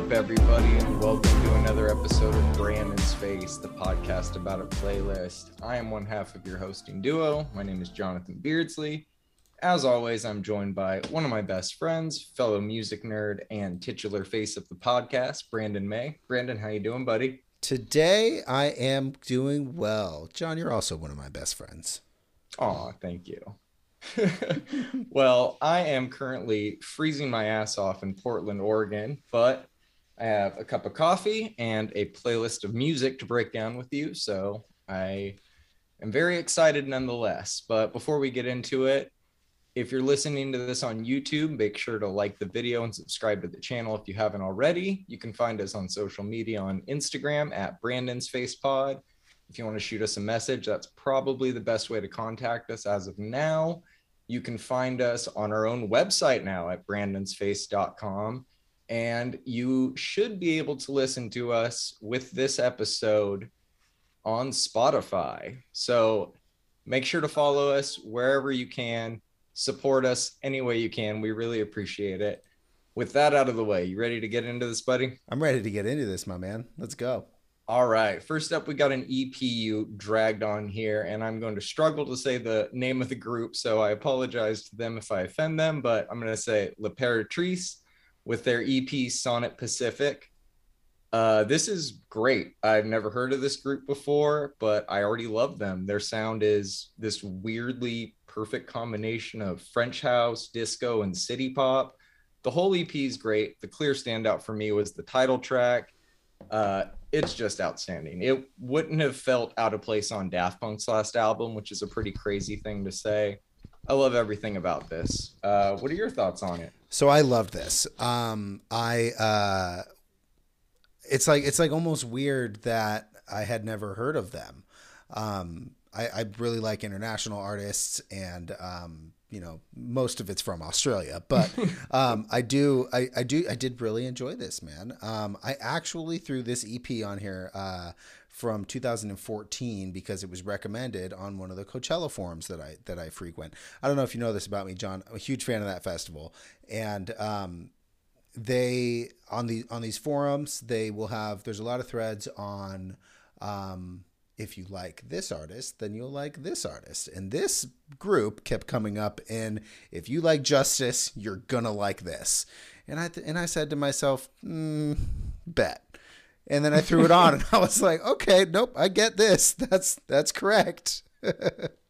up, everybody, and welcome to another episode of Brandon's Face, the podcast about a playlist. I am one half of your hosting duo. My name is Jonathan Beardsley. As always, I'm joined by one of my best friends, fellow music nerd, and titular face of the podcast, Brandon May. Brandon, how you doing, buddy? Today I am doing well. John, you're also one of my best friends. Aw, thank you. well, I am currently freezing my ass off in Portland, Oregon, but I have a cup of coffee and a playlist of music to break down with you. So I am very excited nonetheless. But before we get into it, if you're listening to this on YouTube, make sure to like the video and subscribe to the channel if you haven't already. You can find us on social media on Instagram at Brandon's Face Pod. If you want to shoot us a message, that's probably the best way to contact us as of now. You can find us on our own website now at brandonsface.com. And you should be able to listen to us with this episode on Spotify. So make sure to follow us wherever you can support us any way you can. We really appreciate it. With that out of the way, you ready to get into this, buddy? I'm ready to get into this, my man. Let's go. All right. First up, we got an EP you dragged on here, and I'm going to struggle to say the name of the group, so I apologize to them if I offend them, but I'm going to say L'Imperatrice with their EP Sonnet Pacific. Uh, this is great. I've never heard of this group before, but I already love them. Their sound is this weirdly perfect combination of French house, disco, and city pop. The whole EP is great. The clear standout for me was the title track. Uh, it's just outstanding. It wouldn't have felt out of place on Daft Punk's last album, which is a pretty crazy thing to say. I love everything about this. Uh, what are your thoughts on it? So I love this. Um, I uh, it's like it's like almost weird that I had never heard of them. Um, I, I really like international artists, and um, you know most of it's from Australia, but um, I do I, I do I did really enjoy this man. Um, I actually threw this EP on here uh, from 2014 because it was recommended on one of the Coachella forums that I that I frequent. I don't know if you know this about me, John. I'm a huge fan of that festival, and um, they on the on these forums they will have there's a lot of threads on um, if you like this artist, then you'll like this artist. And this group kept coming up in if you like Justice, you're gonna like this. And I th- and I said to myself, mm, bet. And then I threw it on, and I was like, okay, nope, I get this. That's that's correct.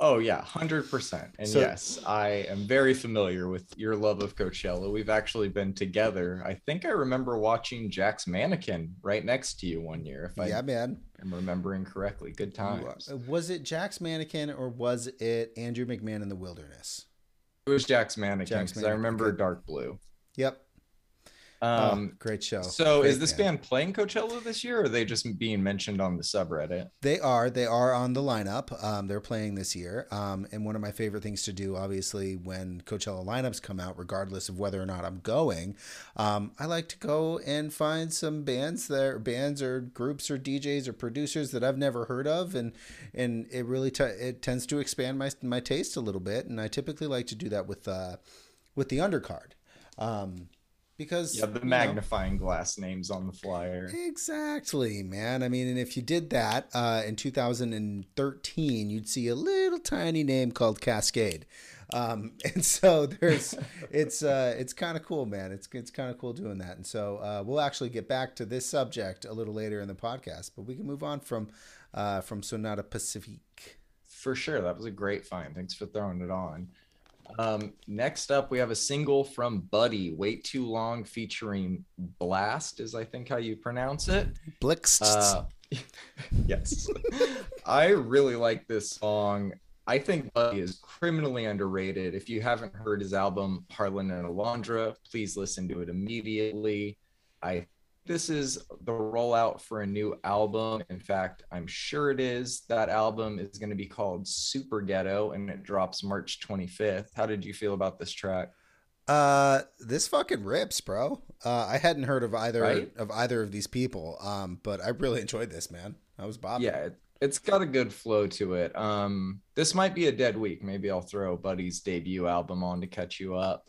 Oh yeah, hundred percent. And so, yes, I am very familiar with your love of Coachella. We've actually been together. I think I remember watching Jack's Mannequin right next to you one year. If I yeah, man, am remembering correctly. Good times. Uh, was it Jack's Mannequin or was it Andrew McMahon in the Wilderness? It was Jack's Mannequin because I remember Dark Blue. Yep. Um, oh, great show. So, great is this band. band playing Coachella this year, or are they just being mentioned on the subreddit? They are. They are on the lineup. Um, they're playing this year. Um, and one of my favorite things to do, obviously, when Coachella lineups come out, regardless of whether or not I'm going, um, I like to go and find some bands that bands or groups or DJs or producers that I've never heard of, and and it really t- it tends to expand my my taste a little bit. And I typically like to do that with uh, with the undercard. Because yeah, the magnifying know, glass names on the flyer. Exactly, man. I mean, and if you did that uh, in 2013, you'd see a little tiny name called Kaskade, Um, and so there's, it's uh, it's kind of cool, man. It's it's kind of cool doing that. And so uh, we'll actually get back to this subject a little later in the podcast, but we can move on from uh, from Sonate Pacifique. For sure, that was a great find. Thanks for throwing it on. Um, next up, we have a single from Buddy, "Wait Too Long," featuring Blxst, is I think how you pronounce it. Blixt. Uh, yes, I really like this song. I think Buddy is criminally underrated. If you haven't heard his album Harlan and Alondra, please listen to it immediately. I this is the rollout for a new album. In fact, I'm sure it is. That album is going to be called Super Ghetto and it drops March 25th. How did you feel about this track? Uh, this fucking rips, bro. Uh, I hadn't heard of either right? of either of these people. Um, but I really enjoyed this, man. I was bobbing. Yeah, it, it's got a good flow to it. Um, this might be a dead week. Maybe I'll throw Buddy's debut album on to catch you up.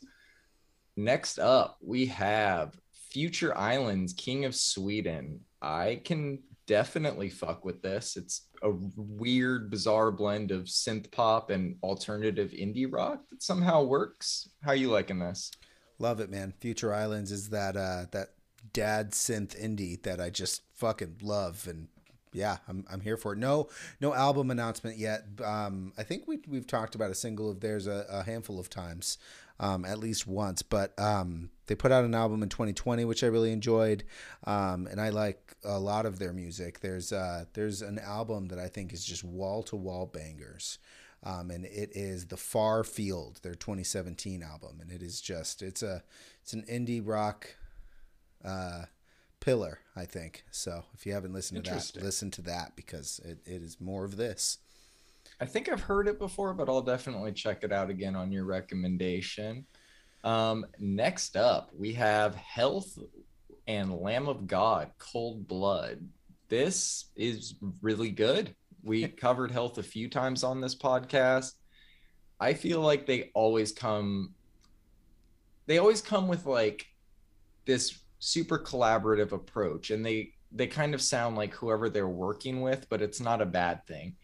Next up, we have Future Islands, King of Sweden. I can definitely fuck with this. It's a weird, bizarre blend of synth pop and alternative indie rock that somehow works. How you liking this? Love it, man. Future Islands is that uh that dad synth indie that I just fucking love and yeah, I'm, I'm here for it. No, no album announcement yet. Um, I think we we've talked about a single of theirs a, a handful of times, um, at least once. But um, they put out an album in 2020, which I really enjoyed, um, and I like a lot of their music. There's uh, there's an album that I think is just wall to wall bangers. Um, and it is the Far Field, their 2017 album, and it is just it's a it's an indie rock uh, pillar, I think. So if you haven't listened to that, listen to that because it, it is more of this. I think I've heard it before, but I'll definitely check it out again on your recommendation. Um, next up, we have Health and Lamb of God, Cold Blood. This is really good. We covered Health a few times on this podcast. I feel like they always come they always come with like this super collaborative approach and they they kind of sound like whoever they're working with but it's not a bad thing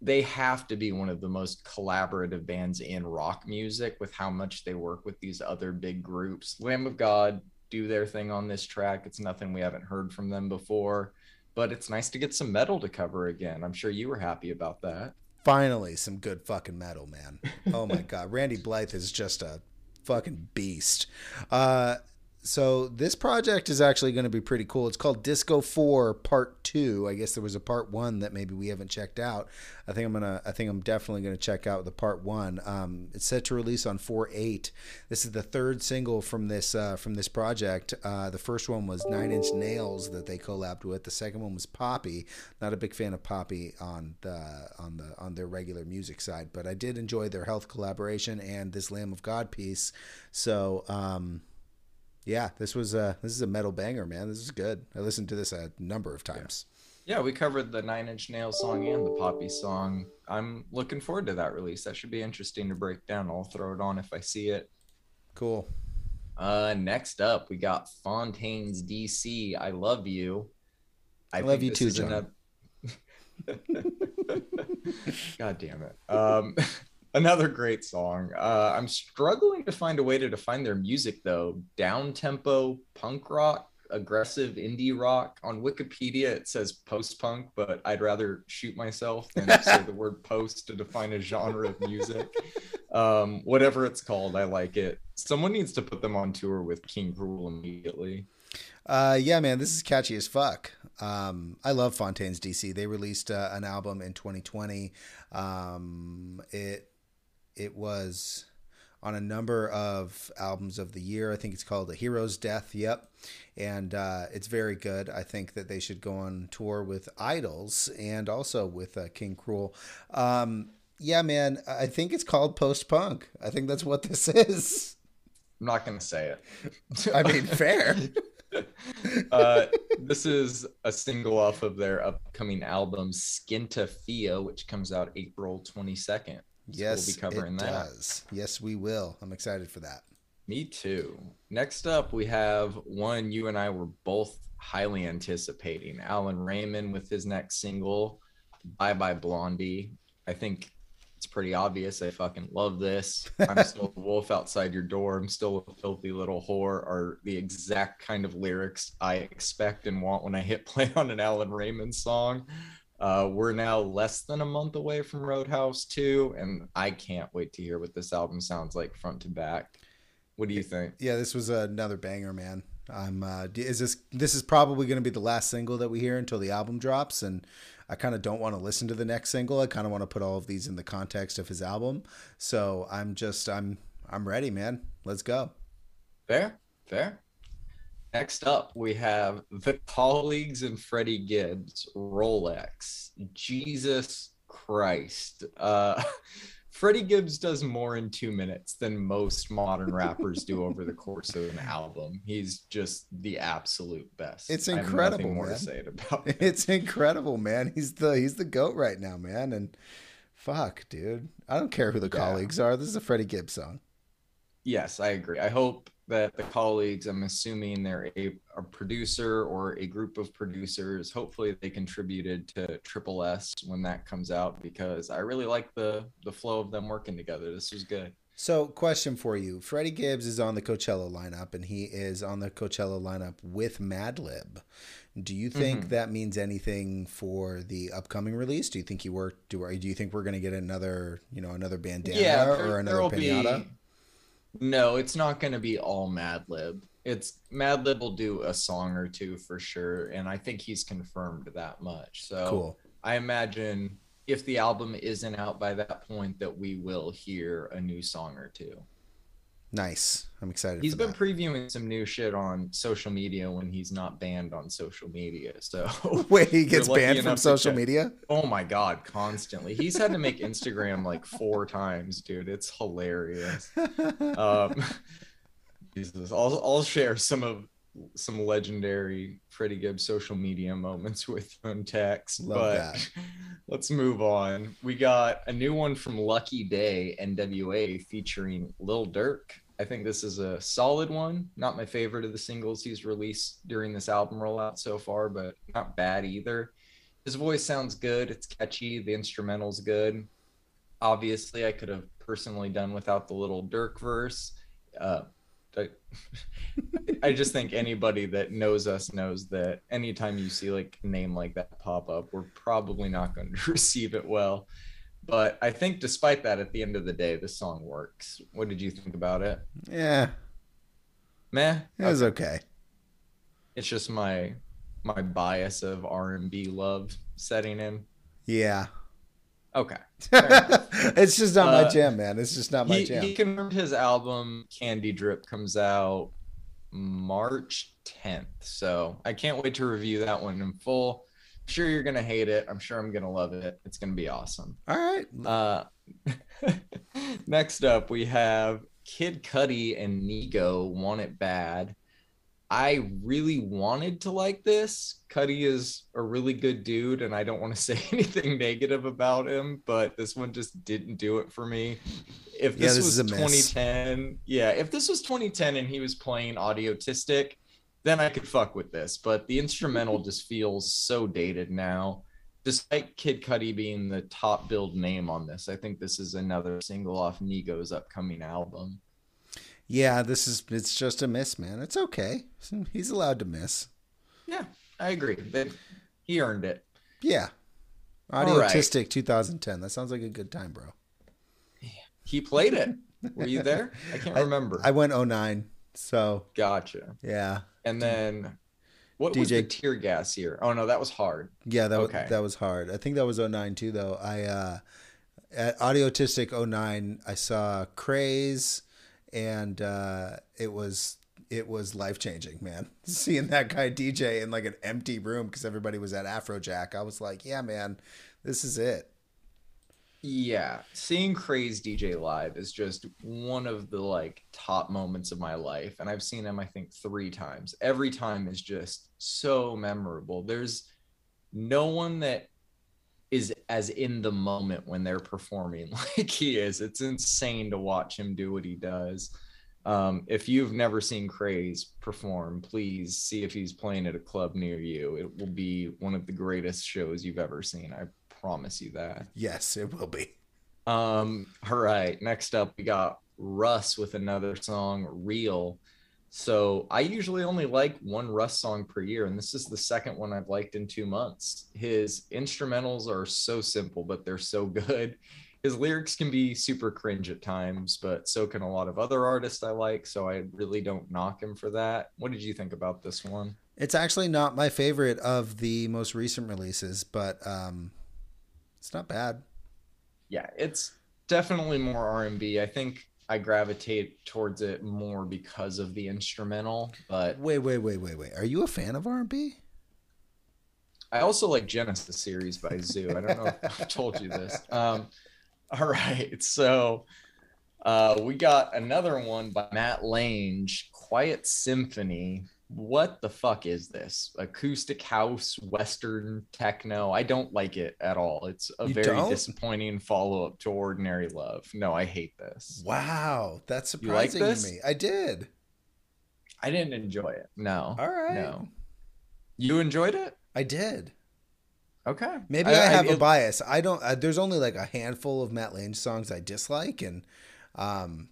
they have to be one of the most collaborative bands in rock music with how much they work with these other big groups. Lamb of god do their thing on this track. It's nothing we haven't heard from them before but it's nice to get some metal to cover again. I'm sure you were happy about that. Finally some good fucking metal man. Oh my god. Randy blythe is just a fucking beast. Uh so this project is actually going to be pretty cool. It's called Disco 4 Part 2. I guess there was a part 1 that maybe we haven't checked out. I think I'm going to I think I'm definitely going to check out the part 1. Um, it's set to release on 4/8. This is the third single from this uh, from this project. Uh, the first one was 9 Inch Nails that they collabed with. The second one was Poppy. Not a big fan of Poppy on the on the on their regular music side, but I did enjoy their health collaboration and this Lamb of God piece. So, um, yeah, this was a this is a metal banger, man. This is good. I listened to this a number of times. Yeah, we covered the Nine Inch Nails song and the Poppy song. I'm looking forward to that release. That should be interesting to break down. I'll throw it on if I see it. Cool. Uh, next up, we got Fontaines DC. I love you. I, I love you too, John. God damn it. Um, another great song. Uh, I'm struggling to find a way to define their music though. Down tempo punk rock, aggressive indie rock. On Wikipedia, it says post punk, but I'd rather shoot myself than say the word post to define a genre of music. Um, whatever it's called, I like it. Someone needs to put them on tour with King Krule immediately. Uh, yeah, man, this is catchy as fuck. Um, I love Fontaines DC. They released uh, an album in 2020. Um, it it was on a number of albums of the year. I think it's called A Hero's Death. Yep. And uh, it's very good. I think that they should go on tour with Idles and also with uh, King Krule. Um, yeah, man, I think it's called post punk. I think that's what this is. I'm not going to say it. I mean, fair. uh, this is a single off of their upcoming album, Skinty Fia, which comes out April 22nd. Yes, we'll be covering it that. does. Yes, we will. I'm excited for that. Me too. Next up, we have one you and I were both highly anticipating. Alan Rayman with his next single, Bye Bye Blondie. I think it's pretty obvious. I fucking love this. I'm still a wolf outside your door. I'm still a filthy little whore are the exact kind of lyrics I expect and want when I hit play on an Alan Rayman song. Uh, we're now less than a month away from Roadhouse 2, and I can't wait to hear what this album sounds like front to back. What do you think? Yeah, this was another banger, man. I'm uh, is this this is probably going to be the last single that we hear until the album drops, and I kind of don't want to listen to the next single. I kind of want to put all of these in the context of his album. So I'm just I'm I'm ready, man. Let's go. Fair, fair. Next up, we have the colleagues and Freddie Gibbs, Rolex. Jesus Christ. Uh, Freddie Gibbs does more in two minutes than most modern rappers do over the course of an album. He's just the absolute best. It's incredible. more man. to say it about. Him. It's incredible, man. He's the he's the goat right now, man. And fuck, dude, I don't care who the yeah. colleagues are. This is a Freddie Gibbs song. Yes, I agree. I hope that the colleagues, I'm assuming they're a, a producer or a group of producers. Hopefully, they contributed to Triple S when that comes out because I really like the the flow of them working together. This was good. So, question for you: Freddie Gibbs is on the Coachella lineup, and he is on the Coachella lineup with Madlib. Do you think mm-hmm. that means anything for the upcoming release? Do you think he worked? Do, do you think we're going to get another, you know, another bandana yeah, there, or another pinata? Be, no, it's not going to be all Madlib. It's Madlib will do a song or two for sure, and I think he's confirmed that much. So cool. I imagine if the album isn't out by that point, that we will hear a new song or two. Nice. I'm excited. He's been that. previewing some new shit on social media when he's not banned on social media. So wait, he gets banned from social media? Oh my god, constantly. He's had to make Instagram like four times, dude. It's hilarious. um, Jesus, I'll I'll share some of some legendary Freddie Gibbs social media moments with him text. Love but that. let's move on. We got a new one from Lucky Daye NWA featuring Lil Durk. I think this is a solid one. Not my favorite of the singles he's released during this album rollout so far, but not bad either. His voice sounds good. It's catchy. The instrumental's good. Obviously, I could have personally done without the Lil Durk verse. Uh, I, I just think anybody that knows us knows that anytime you see like a name like that pop up, we're probably not going to receive it well. But I think despite that, at the end of the day, the song works. What did you think about it? Yeah. Meh. It was okay. It's just my my bias of R and B love setting in. Yeah. Okay. it's just not uh, my jam, man. It's just not my he, jam. He confirmed his album Candy Drip comes out March 10th. So I can't wait to review that one in full sure you're gonna hate it. I'm sure I'm gonna love it. It's gonna be awesome. All right. Uh, next up, we have Kid Cudi and Nigo Want It Bad. I really wanted to like this. Cudi is a really good dude, and I don't want to say anything negative about him, but this one just didn't do it for me. If this, yeah, this was 2010, yeah, if this was 2010 and he was playing Audiotistic, then I could fuck with this. But the instrumental just feels so dated now. Despite Kid Cudi being the top build name on this, I think this is another single off Nigo's upcoming album. Yeah, this is it's just a miss, man. It's okay. He's allowed to miss. Yeah, I agree. he earned it. Yeah. Audiotistic right. 2010. That sounds like a good time, bro. He played it. Were you there? I can't remember. I, I went 09. So gotcha. Yeah. And then what DJ... was the tear gas year? Oh no, that was hard. Yeah, that okay. was that was hard. I think that was 09 too though. I uh at Audiotistic 09 I saw Craze and uh it was it was life changing, man. Seeing that guy DJ in like an empty room because everybody was at Afrojack, I was like, yeah, man, this is it. Yeah, seeing Craze DJ live is just one of the like top moments of my life, and I've seen him I think three times. Every time is just so memorable. There's no one that is as in the moment when they're performing like he is. It's insane to watch him do what he does. Um, if you've never seen Craze perform, please see if he's playing at a club near you. It will be one of the greatest shows you've ever seen. I promise you that. Yes, it will be. Um, all right. Next up, we got Russ with another song, Real. So I usually only like one Russ song per year, and this is the second one I've liked in two months. His instrumentals are so simple, but they're so good. His lyrics can be super cringe at times, but so can a lot of other artists I like. So I really don't knock him for that. What did you think about this one? It's actually not my favorite of the most recent releases, but um, it's not bad. Yeah, it's definitely more R&B. I think I gravitate towards it more because of the instrumental, but Wait, wait, wait, wait, wait. Are you a fan of R&B? I also like Genesis series by ZHU. I don't know if I've told you this. Um, all right, so uh, we got another one by Matt Lange, Quiet Symphony what the fuck is this acoustic house western techno i don't like it at all it's a you very don't? disappointing follow-up to ordinary love no i hate this wow that's surprising like to me i did I didn't enjoy it. No. All right. No. You enjoyed it? I did. Okay. Maybe I, have a it- bias. I don't. Uh, there's only like a handful of Matt Lange songs I dislike, and um,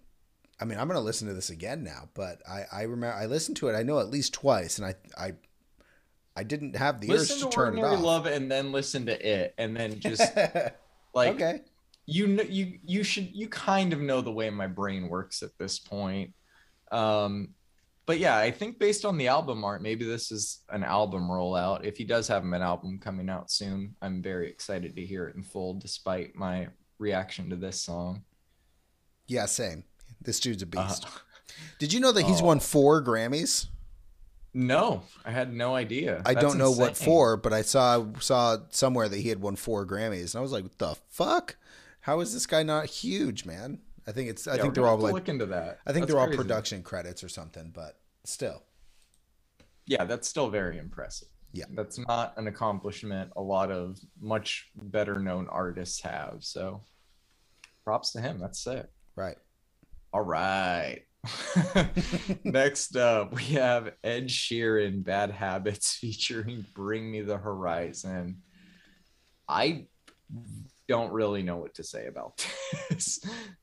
I mean, I'm gonna listen to this again now. But I, I remember I listened to it. I know at least twice, and I, I, I didn't have the listen urge to to turn it off. Love and then listen to it, and then just like okay. you know you you should you kind of know the way my brain works at this point um but yeah i think based on the album art maybe this is an album rollout if he does have an album coming out soon i'm very excited to hear it in full despite my reaction to this song Yeah, same. This dude's a Uh, beast. Did you know that he's Oh. won four Grammys? no i had no idea I That's don't know what insane. for, but I saw saw somewhere that he had won four Grammys, and I was like, "The fuck? How is this guy not huge, man?" I think it's. I Yeah, think they're all like. look into that I think That's they're all crazy. production credits or something, but still. yeah that's still very impressive Yeah. that's not an accomplishment a lot of much better known artists have so props to him that's sick Right. All right. Next up, we have Ed Sheeran, Bad Habits featuring Bring Me the Horizon. I don't really know what to say about this.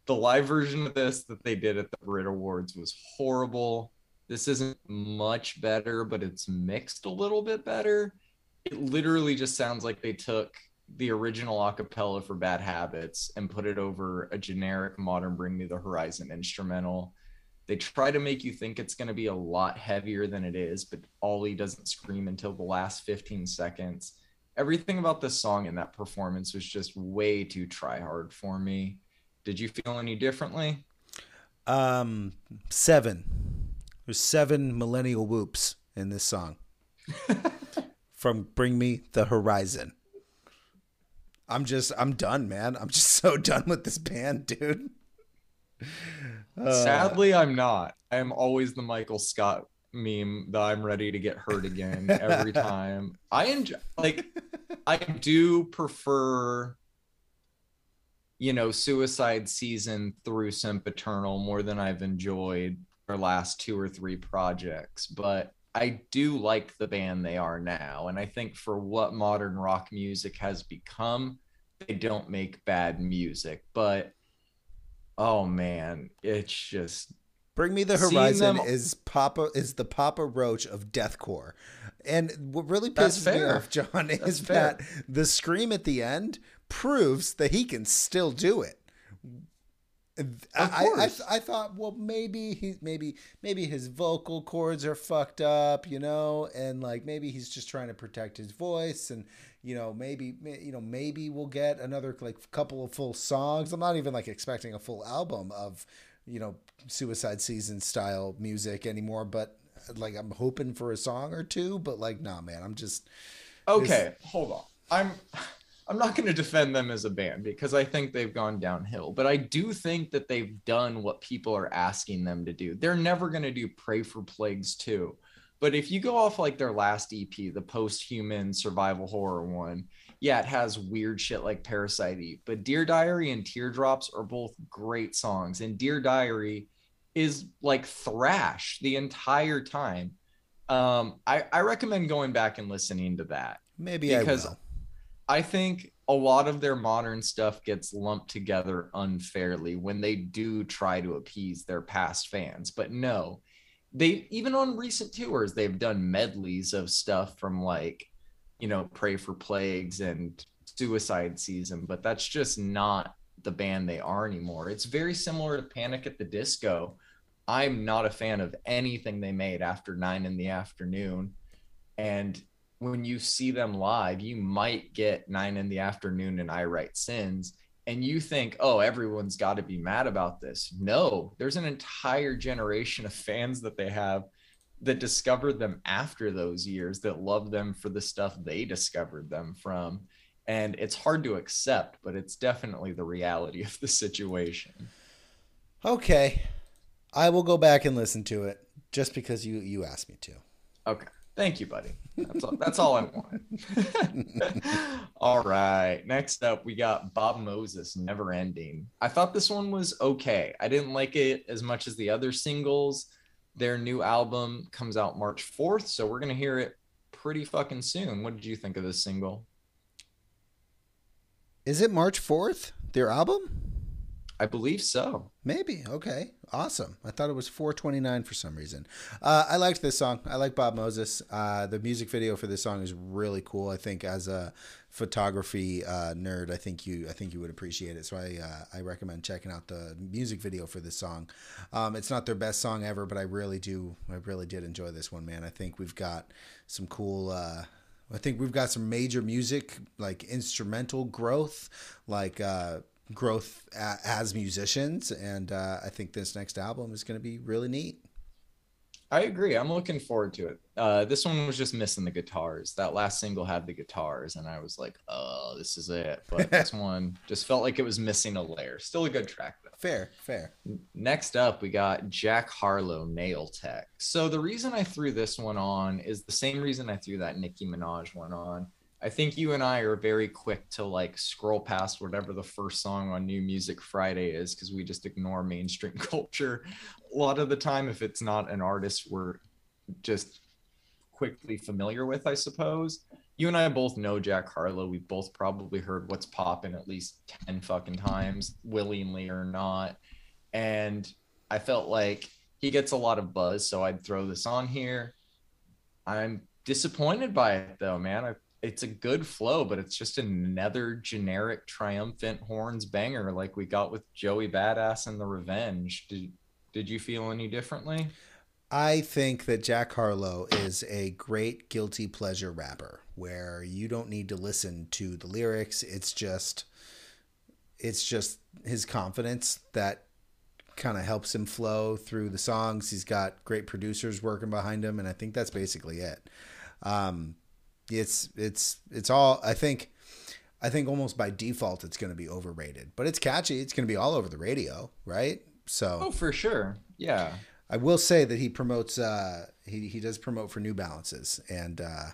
The live version of this that they did at the Brit Awards was horrible. This isn't much better, but it's mixed a little bit better. It literally just sounds like they took the original acapella for Bad Habits and put it over a generic modern Bring Me the Horizon instrumental. They try to make you think it's going to be a lot heavier than it is, but Ollie doesn't scream until the last 15 seconds. Everything about this song and that performance was just way too try hard for me. Did you feel any differently? Um, seven. There's seven millennial whoops in this song. From Bring Me the Horizon. I'm just, I'm done, man. I'm just so done with this band, dude. Uh, Sadly, I'm not. I am always the Michael Scott meme that I'm ready to get hurt again every time. I enjoy like I do prefer you know Suicide Season through Sempiternal more than I've enjoyed our last two or three projects, but I do like the band they are now and I think for what modern rock music has become, they don't make bad music, but oh man, it's just Bring Me the Horizon them- is Papa is the Papa Roach of deathcore. And what really pisses me off, John, is fair. that the scream at the end proves that he can still do it. I, I, I, thought, well, maybe he, maybe, maybe his vocal cords are fucked up, you know, and like maybe he's just trying to protect his voice, and you know, maybe, you know, maybe we'll get another like couple of full songs. I'm not even like expecting a full album of, you know, Suicide Season style music anymore, but like I'm hoping for a song or two, but like, nah, man, I'm just Okay, hold on. I'm I'm not going to defend them as a band because I think they've gone downhill, but I do think that they've done what people are asking them to do. They're never going to do Pray for Plagues 2. But if you go off like their last EP, the post-human survival horror one, yeah, it has weird shit like Parasite Eve, but Dear Diary and Teardrops are both great songs and Dear Diary is like thrash the entire time. Um, I, I recommend going back and listening to that. maybe Because- I will. I think a lot of their modern stuff gets lumped together unfairly when they do try to appease their past fans. But no, they even on recent tours, they've done medleys of stuff from like, you know, Pray for Plagues and Suicide Season, but that's just not the band they are anymore. It's very similar to Panic at the Disco. I'm not a fan of anything they made after nine in the afternoon. And when you see them live, you might get nine in the afternoon and I write sins, and you think, oh, everyone's got to be mad about this. No, there's an entire generation of fans that they have that discovered them after those years that love them for the stuff they discovered them from. And it's hard to accept, but it's definitely the reality of the situation. Okay, I will go back and listen to it just because you you asked me to. Okay. Thank you, buddy. That's all, that's all I want. all right. Next up, we got Bob Moses, Never Ending. I thought this one was okay. I didn't like it as much as the other singles. Their new album comes out March 4th, so we're going to hear it pretty fucking soon. What did you think of this single? Is it March 4th? Their album? I believe so. Maybe. Okay. Awesome. I thought it was 429 for some reason. Uh, I liked this song. I like Bob Moses. Uh, the music video for this song is really cool. I think as a photography uh, nerd, I think you I think you would appreciate it. So I uh, I recommend checking out the music video for this song. Um, it's not their best song ever, but I really do I really did enjoy this one, man. I think we've got some cool. Uh, I think we've got some major music like instrumental growth, like uh, growth a- as musicians, and uh, I think this next album is going to be really neat. I agree. I'm looking forward to it. Uh, this one was just missing the guitars. That last single had the guitars, and I was like, "Oh, this is it." But this one just felt like it was missing a layer. Still a good track though. Fair, fair. Next up, we got Jack Harlow Nail Tech. So the reason I threw this one on is the same reason I threw that Nicki Minaj one on. I think you and I are very quick to like scroll past whatever the first song on New Music Friday is because we just ignore mainstream culture. A lot of the time, if it's not an artist we're just quickly familiar with, I suppose. You and I both know Jack Harlow. We've both probably heard what's popping at least 10 fucking times, willingly or not. And I felt like he gets a lot of buzz, so I'd throw this on here. I'm disappointed by it though, man. I it's a good flow, but it's just another generic triumphant horns banger like we got with Joey Badass and the Revenge. Did did you feel any differently? I think that Jack Harlow is a great guilty pleasure rapper where you don't need to listen to the lyrics. It's just it's just his confidence that kind of helps him flow through the songs. He's got great producers working behind him and I think that's basically it. Um, it's it's it's all I think I think almost by default it's going to be overrated, but it's catchy. It's going to be all over the radio, right? So Oh, for sure. Yeah. I will say that he promotes uh he he does promote for New Balances and uh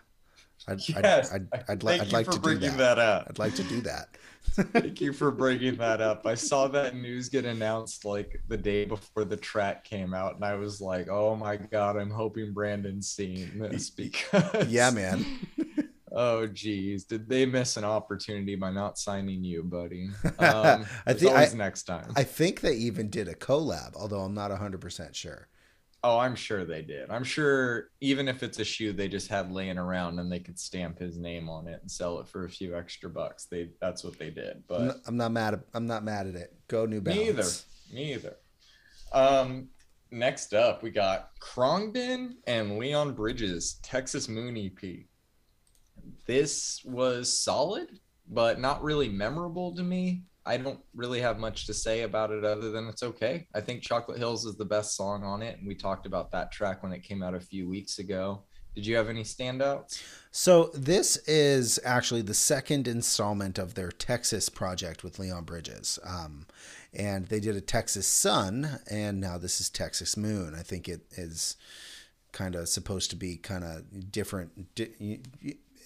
I'd, Yes. I'd, I'd, I'd, Thank I'd like to do bringing that. that. I'd like to do that. Thank you for bringing that up. I saw that news get announced like the day before the track came out, and I was like, "Oh my god, I'm hoping Brandon's seeing this because Yeah, man. Oh geez, did they miss an opportunity by not signing you, buddy? Um, I think always I- next time. I think they even did a collab, although I'm not 100% sure. Oh, I'm sure they did. I'm sure even if it's a shoe they just had laying around and they could stamp his name on it and sell it for a few extra bucks, they that's what they did. I'm But not, I'm not mad at I'm not mad at it. Go New Balance. Me either. Me either. Um, next up, we got Khruangbin and Leon Bridges, Texas Moon EP. This was solid, but not really memorable to me. I don't really have much to say about it other than it's okay. I think Chocolate Hills is the best song on it, and we talked about that track when it came out a few weeks ago. Did you have any standouts? So this is actually the second installment of their Texas project with Leon Bridges. Um, and they did a Texas Sun, and now this is Texas Moon. I think it is kind of supposed to be kind of different. Di-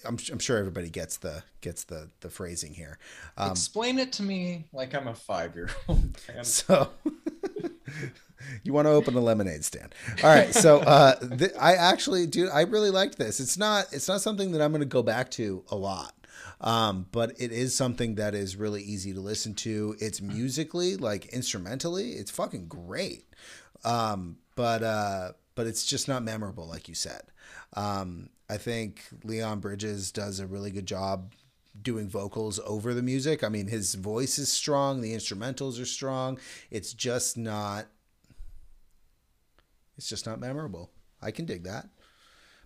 I'm, I'm sure everybody gets the gets the the phrasing here. Um, Explain it to me like I'm a five year old. so you want to open a lemonade stand all right so uh th- i actually dude i really liked this it's not it's not something that i'm going to go back to a lot um but it is something that is really easy to listen to it's musically like instrumentally it's fucking great um but uh but it's just not memorable like you said um i think leon bridges does a really good job doing vocals over the music. I mean, his voice is strong, the instrumentals are strong. It's just not it's just not memorable. I can dig that.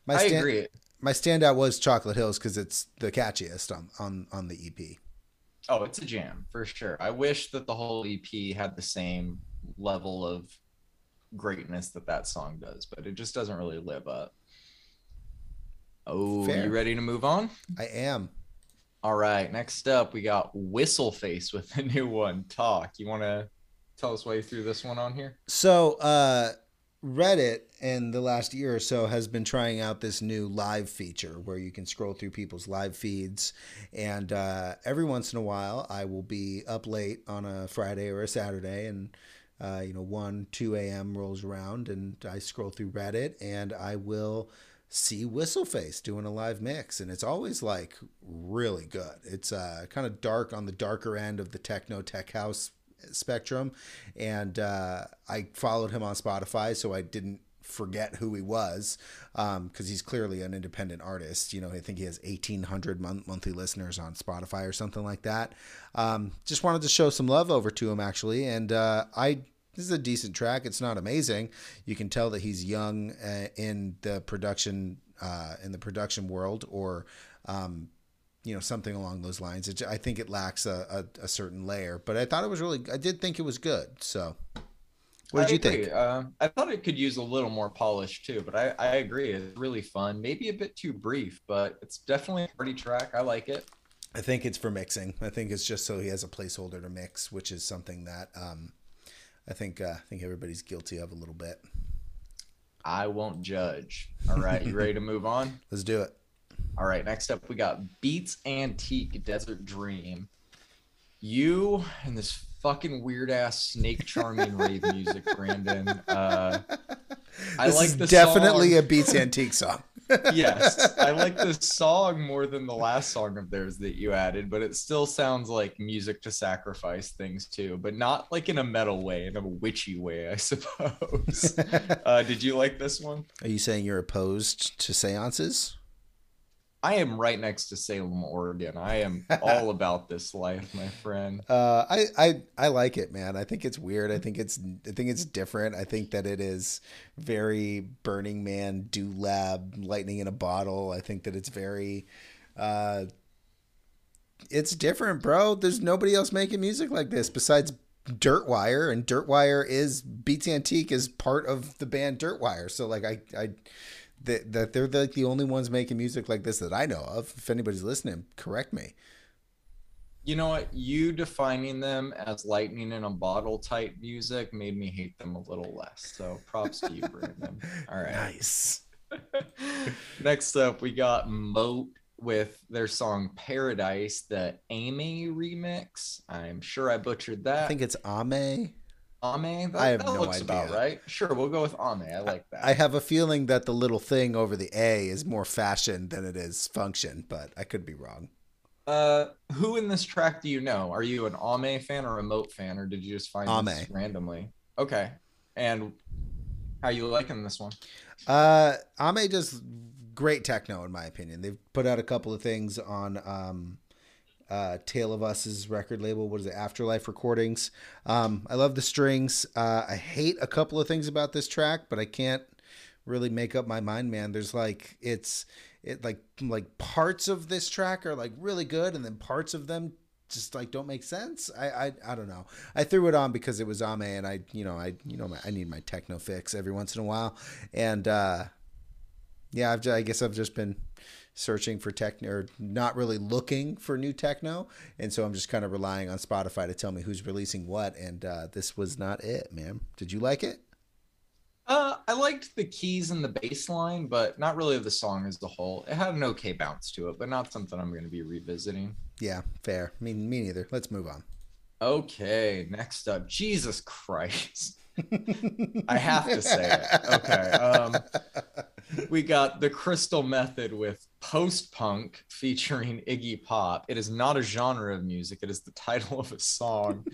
My I stand- agree. My standout was Chocolate Hills because it's the catchiest on, on on the EP. Oh, it's a jam for sure. I wish that the whole EP had the same level of greatness that that song does, but it just doesn't really live up. Oh, Fair. you ready to move on? I am. All right. Next up, we got Whistleface with a new one. Talk. You want to tell us why you threw this one on here? So, uh, Reddit in the last year or so has been trying out this new live feature where you can scroll through people's live feeds. And uh, every once in a while, I will be up late on a Friday or a Saturday and uh, you know, 1, 2 a.m. rolls around and I scroll through Reddit and I will see Whistleface doing a live mix. And it's always like really good. It's uh, kind of dark on the darker end of the techno tech house spectrum. And uh, I followed him on Spotify, so I didn't forget who he was because um, he's clearly an independent artist. You know, I think he has 1,800 month- monthly listeners on Spotify or something like that. Um, just wanted to show some love over to him actually, and uh, I. This is a decent track. It's not amazing. You can tell that he's young uh, in the production uh, in the production world, or um, you know something along those lines. It, I think it lacks a, a, a, certain layer, but I thought it was really. I did think it was good. So what did I you agree. think? Uh, I thought it could use a little more polish too, but I, I agree. It's really fun. Maybe a bit too brief, but it's definitely a party track. I like it. I think it's for mixing. I think it's just so he has a placeholder to mix, which is something that um, I think uh, I think everybody's guilty of a little bit. I won't judge. All right, you ready to move on? Let's do it. All right, next up we got Beats Antique Desert Dream. You and this fucking weird ass snake charming rave music, Brandon. Uh, I this like the definitely song. a Beats Antique song. yes, I like this song more than the last song of theirs that you added, but it still sounds like music to sacrifice things too, but not like in a metal way, in a witchy way, I suppose. uh, did you like this one? Are you saying you're opposed to seances? I am right next to Salem, Oregon. I am all about this life, my friend. Uh, I, I I like it, man. I think it's weird. I think it's I think it's different. I think that it is very Burning Man, do lab, lightning in a bottle. I think that it's very, uh, it's different, bro. There's nobody else making music like this besides Dirtwire, and Dirtwire is Beats Antique is part of the band Dirtwire. So like I I that, that they're like the only ones making music like this that I know of. If anybody's listening, correct me. You know what? You defining them as lightning in a bottle type music made me hate them a little less. So props to you, Brandon. All right. Nice. Next up, we got Moat with their song Paradise, the Ame remix. I'm sure I butchered that. I think it's Ame. Ame? That, I have that no looks idea. about right. Sure, we'll go with Ame. I like that. I have a feeling that the little thing over the A is more fashion than it is function, but I could be wrong. Uh, who in this track do you know? Are you an Ame fan or a Moat fan, or did you just find Ame. this randomly? Okay, and how you liking this one? Uh, Ame does great techno in my opinion. They've put out a couple of things on um uh, Tale of Us's record label. What is it? Afterlife Recordings. Um, I love the strings. Uh, I hate a couple of things about this track, but I can't really make up my mind, man. There's like it's it like like parts of this track are like really good, and then parts of them just like don't make sense. I I, I don't know. I threw it on because it was Ame, and I you know I you know I need my techno fix every once in a while, and uh, yeah, I've, I guess I've just been searching for techno or not really looking for new techno. And so I'm just kind of relying on Spotify to tell me who's releasing what. And uh, this was not it, man. Did you like it? Uh, I liked the keys and the bass line, but not really the song as a whole. It had an okay bounce to it, but not something I'm going to be revisiting. Yeah, fair. Me, me neither. Let's move on. Okay, next up, Jesus Christ. I have to say it. Okay. Um, we got the Crystal Method with Post Punk featuring Iggy Pop. It is not a genre of music, it is the title of a song.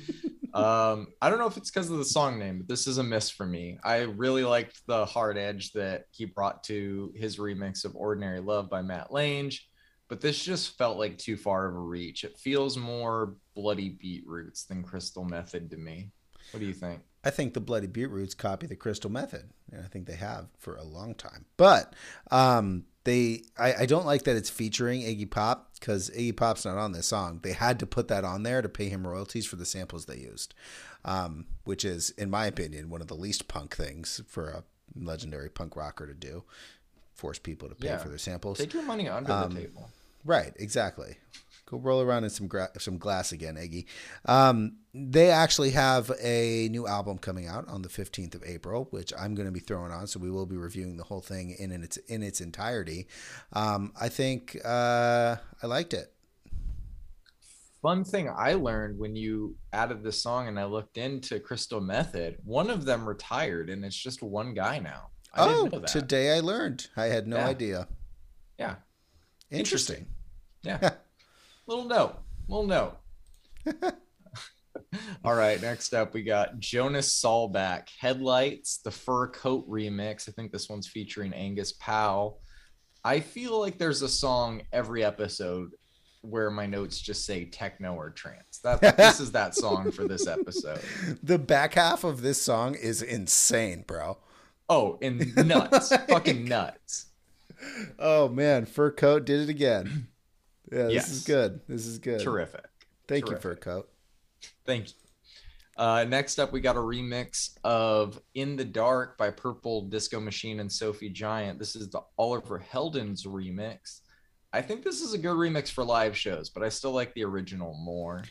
um, I don't know if it's because of the song name, but this is a miss for me. I really liked the hard edge that he brought to his remix of Ordinary Love by Matt Lange, but this just felt like too far of a reach. It feels more bloody beetroots than Crystal Method to me. What do you think? I think the Bloody Beetroots copy the Crystal Method, and I think they have for a long time. But um, they, I, I don't like that it's featuring Iggy Pop because Iggy Pop's not on this song. They had to put that on there to pay him royalties for the samples they used, um, which is, in my opinion, one of the least punk things for a legendary punk rocker to do. Force people to pay yeah. for their samples. Take your money under um, the table. Right, exactly. Go roll around in some gra- some glass again, Iggy. Um, they actually have a new album coming out on the 15th of April, which I'm going to be throwing on. So we will be reviewing the whole thing in, in its in its entirety. Um, I think uh, I liked it. Fun thing I learned when you added this song and I looked into Crystal Method, one of them retired and it's just one guy now. I oh, today I learned. I had no Yeah. idea. Yeah. Interesting. Yeah. little note. Little note. All right. Next up, we got Jonas Saalbach, Headlights, the Fur Coat remix. I think this one's featuring Angus Powell. I feel like there's a song every episode where my notes just say techno or trance. That this is that song for this episode. The back half of this song is insane, bro. Oh, and nuts. Fucking nuts. Oh man, fur coat did it again. Yeah, this is good. This is good. Terrific. Thank you, for a coat. Thank you. Uh, next up, we got a remix of In the Dark by Purple Disco Machine and Sophie Giant. This is the Oliver Heldens remix. I think this is a good remix for live shows, but I still like the original more.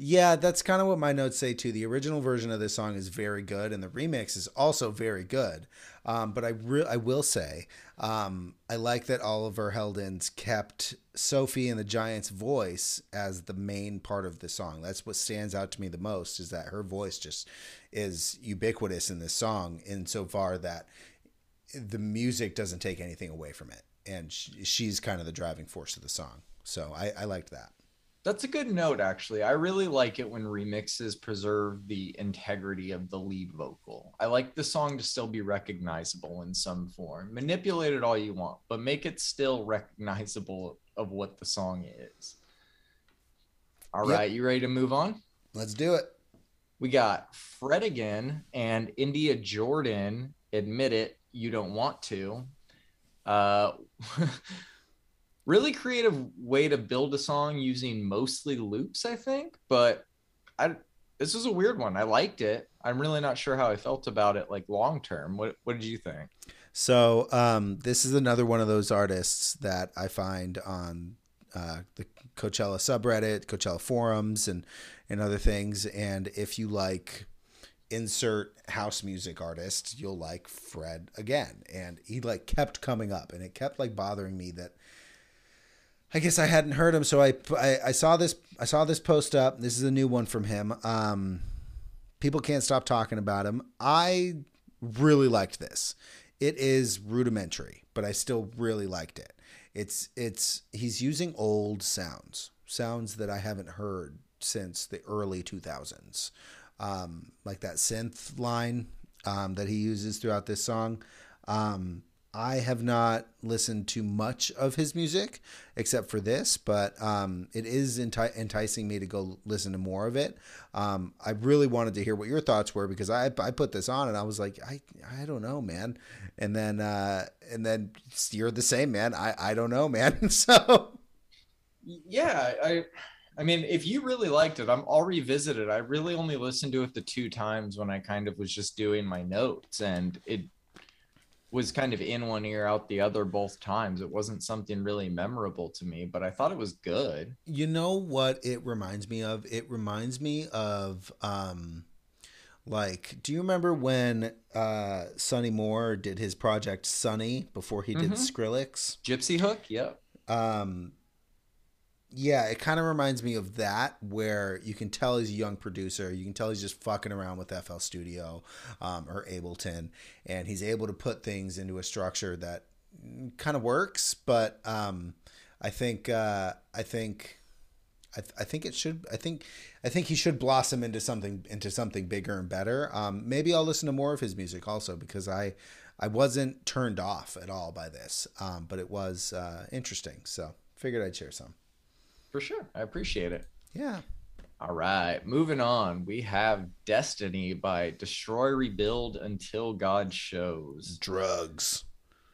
Yeah, that's kind of what my notes say too. The original version of this song is very good, and the remix is also very good. Um, but I re- I will say, um, I like that Oliver Heldens kept Sophie and the Giants' voice as the main part of the song. That's what stands out to me the most is that her voice just is ubiquitous in this song, insofar that the music doesn't take anything away from it, and she's kind of the driving force of the song. So I, I liked that. That's a good note, actually. I really like it when remixes preserve the integrity of the lead vocal. I like the song to still be recognizable in some form. Manipulate it all you want, but make it still recognizable of what the song is. All Yep. right, you ready to move on? Let's do it. We got Fred again and India Jordan. Admit it, you don't want to. Uh, really creative way to build a song using mostly loops, I think. But I this was a weird one. I liked it. I'm really not sure how I felt about it, like long term. What What did you think? So um, this is another one of those artists that I find on uh, the Coachella subreddit, Coachella forums, and and other things. And if you like insert house music artist, you'll like Fred again. And he like kept coming up, and it kept like bothering me that. I guess I hadn't heard him, so I, I I saw this I saw this post up. This is a new one from him. Um, people can't stop talking about him. I really liked this. It is rudimentary, but I still really liked it. It's it's he's using old sounds, sounds that I haven't heard since the early 2000s. Um, like that synth line um, that he uses throughout this song. Um, I have not listened to much of his music except for this, but um, it is enti- enticing me to go listen to more of it. Um, I really wanted to hear what your thoughts were because I I put this on and I was like I I don't know man, and then uh, and then you're the same man. I I don't know man. so Yeah, I I mean, if you really liked it, I'm all revisited. I really only listened to it the two times when I kind of was just doing my notes and it was kind of in one ear out the other both times. It wasn't something really memorable to me, but I thought it was good. you know what it reminds me of? It reminds me of um, like do you remember when uh Sonny Moore did his project Sunny before he did Mhm. Skrillex? Gypsy Hook, yep. um yeah it kind of reminds me of that where you can tell he's a young producer you can tell he's just fucking around with fl studio um, or ableton and he's able to put things into a structure that kind of works but um, i think uh, i think I, th- I think it should i think i think he should blossom into something into something bigger and better. Um, maybe i'll listen to more of his music also because i i wasn't turned off at all by this um, but it was uh, interesting so figured i'd share some For sure. I appreciate it. yeah All right, moving on. We have Destiny by Destroy Rebuild Until God Shows. drugs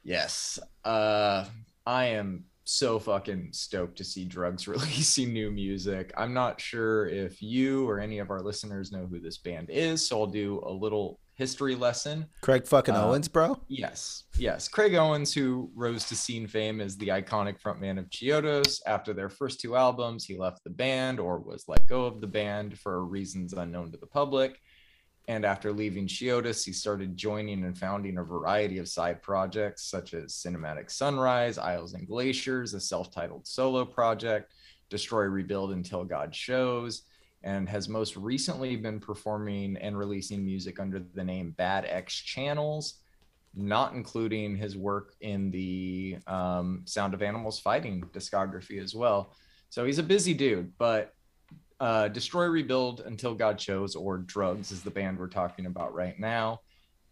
Yes. Uh I am so fucking stoked to see Drugs releasing new music. I'm not sure if you or any of our listeners know who this band is, so I'll do a little history lesson. craig fucking Uh, owens bro Yes, yes. Craig Owens, who rose to scene fame as the iconic frontman of Chiodos, after their first two albums, he left the band or was let go of the band for reasons unknown to the public. And after leaving Chiodos, he started joining and founding a variety of side projects such as Cinematic Sunrise, Isles and Glaciers, a self titled solo project, Destroy Rebuild Until God Shows, and has most recently been performing and releasing music under the name Bad X Channels, not including his work in the um, Sound of Animals Fighting discography as well. So he's a busy dude, but uh, Destroy Rebuild Until God Shows, or Drugs, is the band we're talking about right now.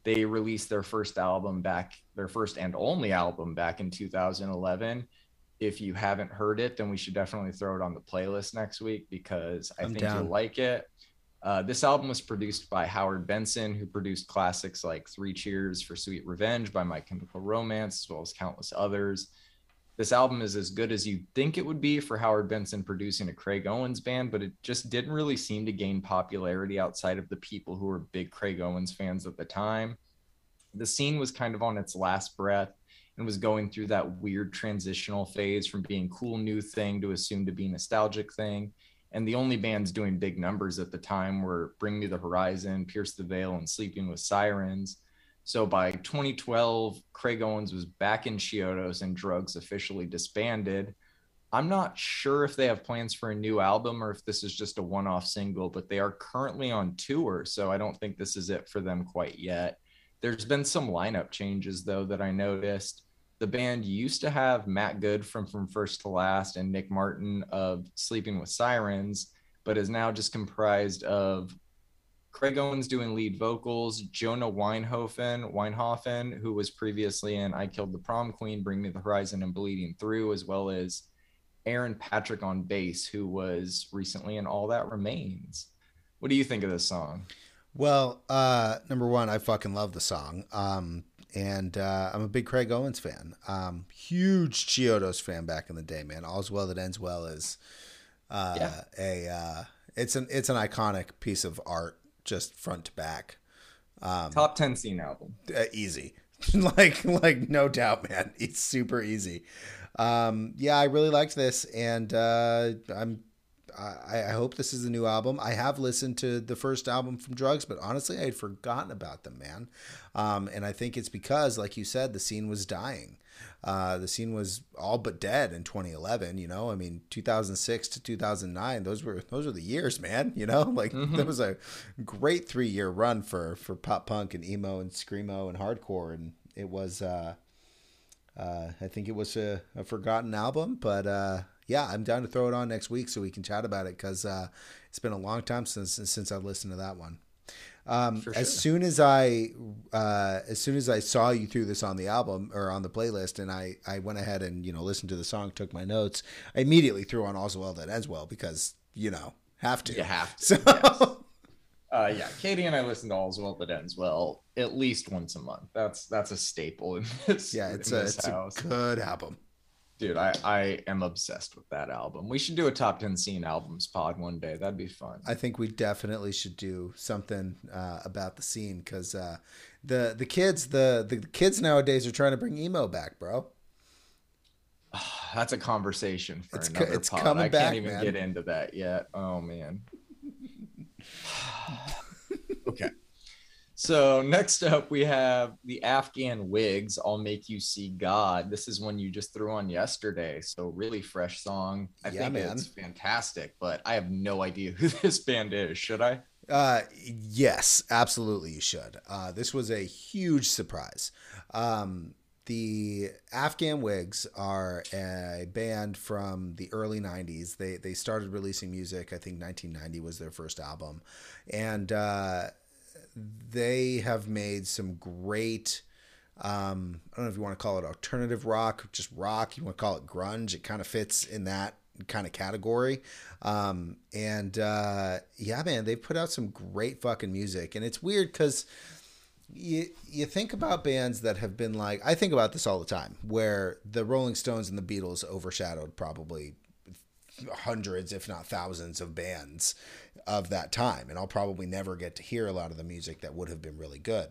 They released their first album back, their first and only album back in 2011 if you haven't heard it, then we should definitely throw it on the playlist next week because I I'm think down. you'll like it. Uh, this album was produced by Howard Benson, who produced classics like Three Cheers for Sweet Revenge by My Chemical Romance, as well as countless others. This album is as good as you'd think it would be for Howard Benson producing a Craig Owens band, but it just didn't really seem to gain popularity outside of the people who were big Craig Owens fans at the time. The scene was kind of on its last breath and was going through that weird transitional phase from being cool new thing to assume to be nostalgic thing. And the only bands doing big numbers at the time were Bring Me the Horizon, Pierce the Veil, and Sleeping with Sirens. So by 2012, Craig Owens was back in Chiodos and Drugs officially disbanded. I'm not sure if they have plans for a new album or if this is just a one off single, but they are currently on tour. So I don't think this is it for them quite yet. There's been some lineup changes though that I noticed. The band used to have Matt Good from From First to Last and Nick Martin of Sleeping with Sirens, but is now just comprised of Craig Owens doing lead vocals, Jonah Weinhofen, Weinhofen, who was previously in I Killed the Prom Queen, Bring Me the Horizon, and Bleeding Through, as well as Aaron Patrick on bass, who was recently in All That Remains. What do you think of this song? Well, uh, number one, I fucking love the song. Um, and uh, I'm a big Craig Owens fan. Um, huge Chiodos fan back in the day, man. All's well that ends well is uh, Yeah. a uh, it's an it's an iconic piece of art, just front to back. Um, Top 10 scene album. uh, easy, like like no doubt, man. It's super easy. Um, yeah, I really liked this, and uh, I'm I, I hope this is a new album. I have listened to the first album from Drugs, but honestly, I had forgotten about them, man. Um, and I think it's because, like you said, the scene was dying. Uh, the scene was all but dead in 2011. You know, I mean, 2006 to 2009. Those were those were the years, man. You know, like Mhm. that was a great three year run for for pop punk and emo and screamo and hardcore, and it was. Uh, uh, I think it was a, a forgotten album, but uh, yeah, I'm down to throw it on next week so we can chat about it because uh, it's been a long time since since I've listened to that one. Um, For as soon as I uh, as soon as I saw you threw this on the album or on the playlist, and I I went ahead and you know listened to the song, took my notes, I immediately threw on All's Well That Ends Well because you know have to. You have to. So yes. Uh, yeah, Katie and I listen to All's Well That Ends Well at least once a month. That's that's a staple in this. yeah, it's a it's house. a good album. Dude, I, I am obsessed with that album. We should do a top 10 scene albums pod one day. That'd be fun. I think we definitely should do something uh, about the scene because uh, the the kids the, the kids nowadays are trying to bring emo back, bro. That's a conversation for It's co- another it's pod. coming I can't even man. get into that yet. Oh man. okay. So next up we have the Afghan Whigs. I'll make you see God. This is one you just threw on yesterday. So really fresh song. I Yeah, think man. it's fantastic, but I have no idea who this band is. Should I? Uh, yes, absolutely, you should. Uh, this was a huge surprise. Um, the Afghan Whigs are a band from the early '90s. They they started releasing music. I think 1990 was their first album, and uh, they have made some great. Um, I don't know if you want to call it alternative rock, just rock. You want to call it grunge. It kind of fits in that kind of category. Um, and uh, yeah, man, they've put out some great fucking music, and it's weird because you you think about bands that have been like I think about this all the time, where the Rolling Stones and the Beatles overshadowed probably hundreds, if not thousands, of bands of that time, and I'll probably never get to hear a lot of the music that would have been really good.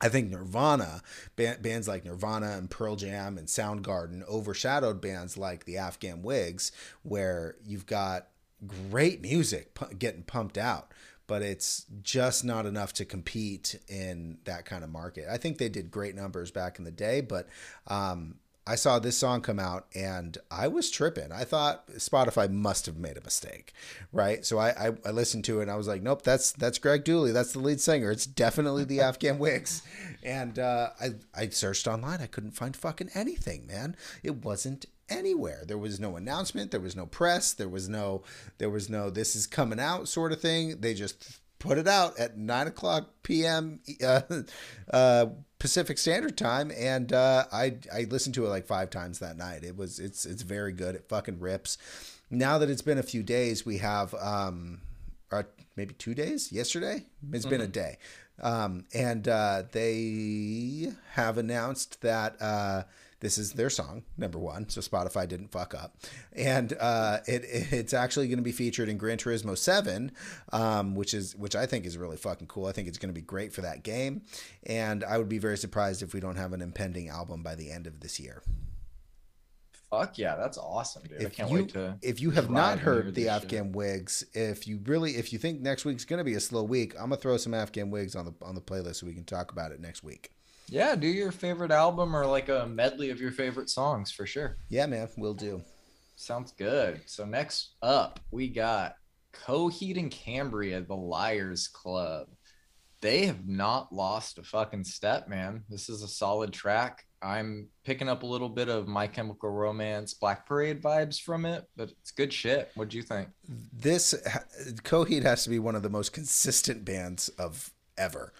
I think Nirvana, ba- bands like Nirvana and Pearl Jam and Soundgarden overshadowed bands like the Afghan Whigs, where you've got great music getting pumped out, but it's just not enough to compete in that kind of market. I think they did great numbers back in the day, but um, I saw this song come out and I was tripping. I thought Spotify must have made a mistake, right? So I, I, I listened to it and I was like, nope, that's that's Greg Dulli. That's the lead singer. It's definitely the Afghan Whigs. And uh, I, I searched online. I couldn't find fucking anything, man. It wasn't anywhere. There was no announcement. There was no press. There was no, there was no, this is coming out sort of thing. They just put it out at 9 o'clock p.m. Uh, uh, Pacific Standard Time, and uh, I I listened to it like five times that night. It was it's it's very good. It fucking rips. Now that it's been a few days, we have um, or maybe two days. Yesterday, it's mm-hmm. been a mm-hmm. day, um, and uh, they have announced that uh, this is their song, number one. So Spotify didn't fuck up, and uh, it, it's actually going to be featured in Gran Turismo Seven, um, which is which I think is really fucking cool. I think it's going to be great for that game, and I would be very surprised if we don't have an impending album by the end of this year. Fuck yeah, that's awesome, dude. If I can't you, wait to. If you have not heard the Afghan shit. Whigs, if you really, if you think next week's gonna be a slow week, I'm gonna throw some Afghan Whigs on the on the playlist so we can talk about it next week. Yeah, do your favorite album or like a medley of your favorite songs for sure. Yeah, man, we'll do. Sounds good. So next up, we got Coheed and Cambria, the Liars Club. They have not lost a fucking step, man. This is a solid track. I'm picking up a little bit of My Chemical Romance, Black Parade vibes from it, but it's good shit. What do you think? This Coheed has to be one of the most consistent bands of ever.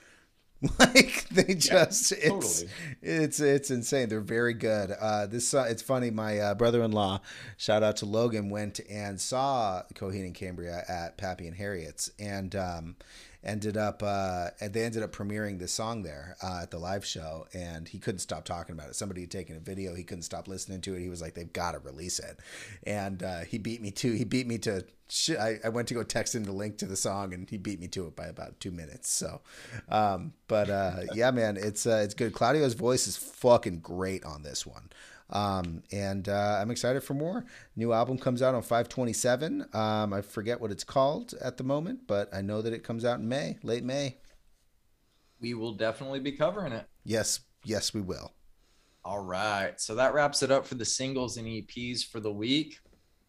like they just yeah, it's totally. it's it's insane. They're very good. Uh this uh, it's funny my uh, brother-in-law shout out to logan went and saw coheed and cambria at pappy and harriet's. And um ended up uh, they ended up premiering this song there uh, at the live show and he couldn't stop talking about it. Somebody had taken a video he couldn't stop listening to it. He was like they've got to release it. And uh, he beat me to he beat me to I, I went to go text him the link to the song and he beat me to it by about two minutes so um, but uh, yeah man it's uh, it's good. Claudio's voice is fucking great on this one um, and uh, I'm excited for more. New album comes out on 527. Um, I forget what it's called at the moment, but I know that it comes out in May, late May. We will definitely be covering it. Yes, yes, we will. All right. So that wraps it up for the singles and EPs for the week.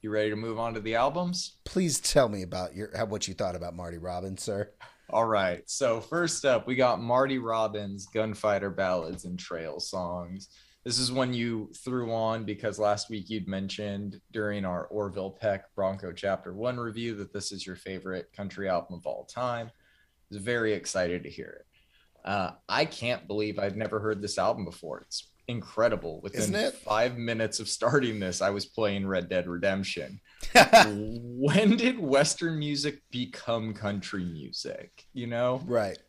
You ready to move on to the albums? Please tell me about your what you thought about Marty Robbins, sir. All right. So first up, we got Marty Robbins, Gunfighter Ballads and Trail Songs. This is one you threw on because last week you'd mentioned during our Orville Peck Bronco Chapter 1 review that this is your favorite country album of all time. I was very excited to hear it. Uh, I can't believe I've never heard this album before. It's incredible. Within it? five minutes of starting this, I was playing Red Dead Redemption. when did Western music become country music? You know? Right.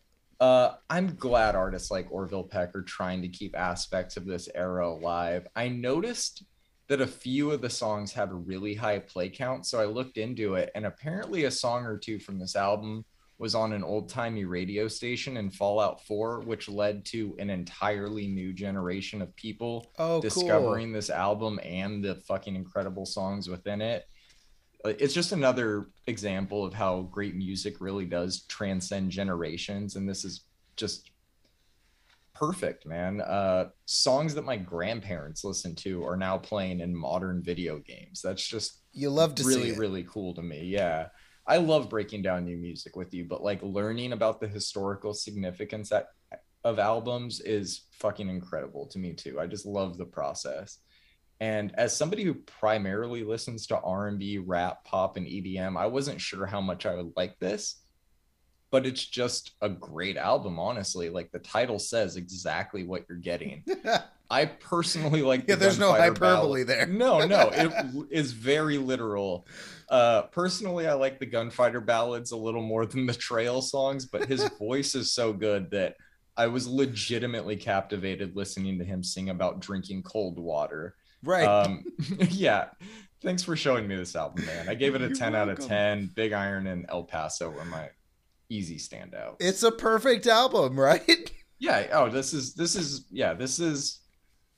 Uh, I'm glad artists like Orville Peck are trying to keep aspects of this era alive. I noticed that a few of the songs had a really high play count, so I looked into it, and apparently a song or two from this album was on an old timey radio station in Fallout 4, which led to an entirely new generation of people oh, discovering cool. this album and the fucking incredible songs within it it's just another example of how great music really does transcend generations and this is just perfect man. Uh songs that my grandparents listened to are now playing in modern video games. That's just you love to really really cool to me. Yeah. I love breaking down new music with you but like learning about the historical significance that, of albums is fucking incredible to me too. I just love the process and as somebody who primarily listens to R&B, rap, pop and EDM, I wasn't sure how much I would like this, but it's just a great album honestly. Like the title says exactly what you're getting. I personally like the Yeah, there's no hyperbole ballad. there. no, no, it is very literal. Uh, personally, I like the gunfighter ballads a little more than the trail songs, but his voice is so good that I was legitimately captivated listening to him sing about drinking cold water Right. Um, yeah. Thanks for showing me this album, man. I gave it a You're 10 welcome. out of 10. Big Iron and El Paso were my easy standout. It's a perfect album, right? Yeah. Oh, this is this is yeah, this is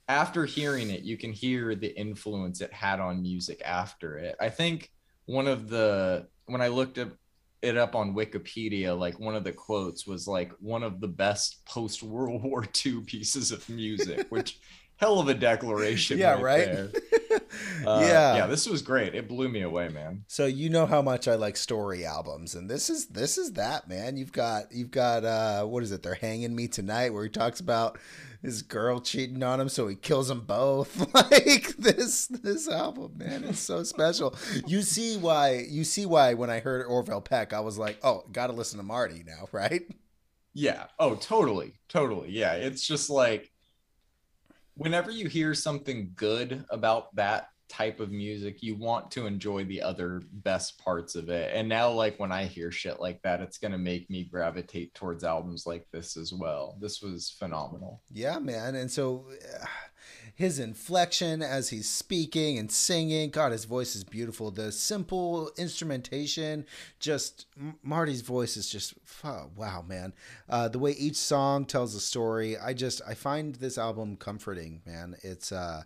after hearing it, you can hear the influence it had on music after it. I think one of the when I looked at it up on Wikipedia, like one of the quotes was like one of the best post World War II pieces of music, which hell of a declaration. Yeah, right. there. Uh, Yeah. yeah. This was great. It blew me away, man. So you know how much I like story albums, and this is this is that man. You've got you've got uh, what is it? They're hanging me tonight, where he talks about his girl cheating on him, so he kills them both. like this this album, man, it's so special. You see why you see why when I heard Orville Peck, I was like, oh, got to listen to Marty now, right? Yeah. Oh, totally. Totally. Yeah. It's just like whenever you hear something good about that type of music, you want to enjoy the other best parts of it. And now, like, when I hear shit like that, it's going to make me gravitate towards albums like this as well. This was phenomenal. Yeah, man. And so uh, his inflection as he's speaking and singing, God, his voice is beautiful. The simple instrumentation, just Marty's voice is just wow, man. Uh, the way each song tells a story, I just I find this album comforting, man. It's uh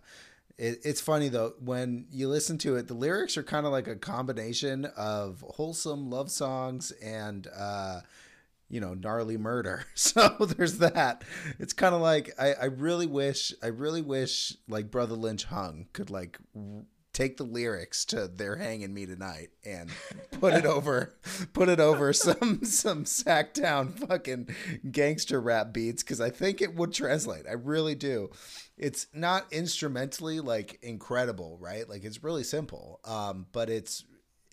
it, it's funny though when you listen to it the lyrics are kind of like a combination of wholesome love songs and uh you know, gnarly murder. So there's that. It's kind of like I, I really wish I really wish like Brotha Lynch Hung could like r- take the lyrics to "They're Hanging Me Tonight" and put it over put it over some some sack down fucking gangster rap beats because I think it would translate. I really do. It's not instrumentally like incredible, right? Like it's really simple, um, but it's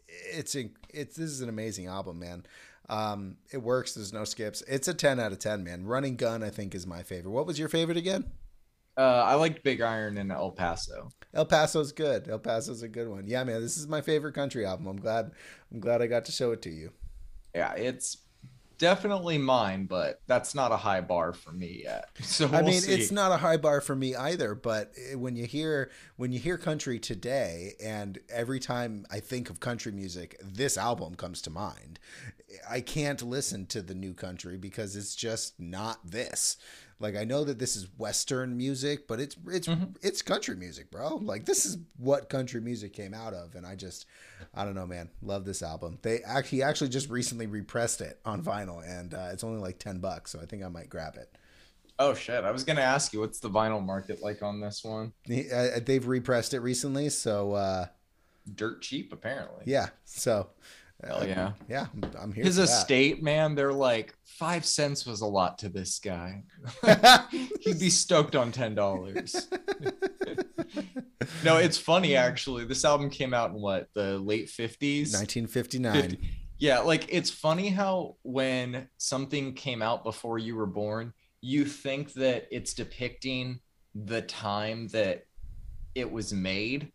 it's it's this is an amazing album, man. Um, it works. There's no skips. It's a 10 out of 10, man. Running Gun, I think, is my favorite. What was your favorite again? Uh, I liked Big Iron and El Paso. El Paso's good. El Paso's a good one. Yeah, man. This is my favorite country album. I'm glad. I'm glad I got to show it to you. Yeah, it's definitely mine, but that's not a high bar for me yet. So I we'll mean, see. it's not a high bar for me either. But eh, when you hear when you hear country today, and every time I think of country music, this album comes to mind. I can't listen to the new country because it's just not this. Like I know that this is Western music, but it's it's it's country music, bro. Like this is what country music came out of, and I just I don't know, man. Love this album. They actually actually just recently repressed it on vinyl, and uh, it's only like ten bucks, so I think I might grab it. Oh shit! I was gonna ask you what's the vinyl market like on this one? The- uh, they've repressed it recently, so uh, Dirt cheap, apparently. yeah. So Hell yeah. yeah, I'm, I'm here. His for that. estate, man, they're like five cents was a lot to this guy. He'd be stoked on ten dollars. no, it's funny actually. This album came out in what the late fifties. 1959. Yeah, like it's funny how when something came out before you were born, you think that it's depicting the time that it was made,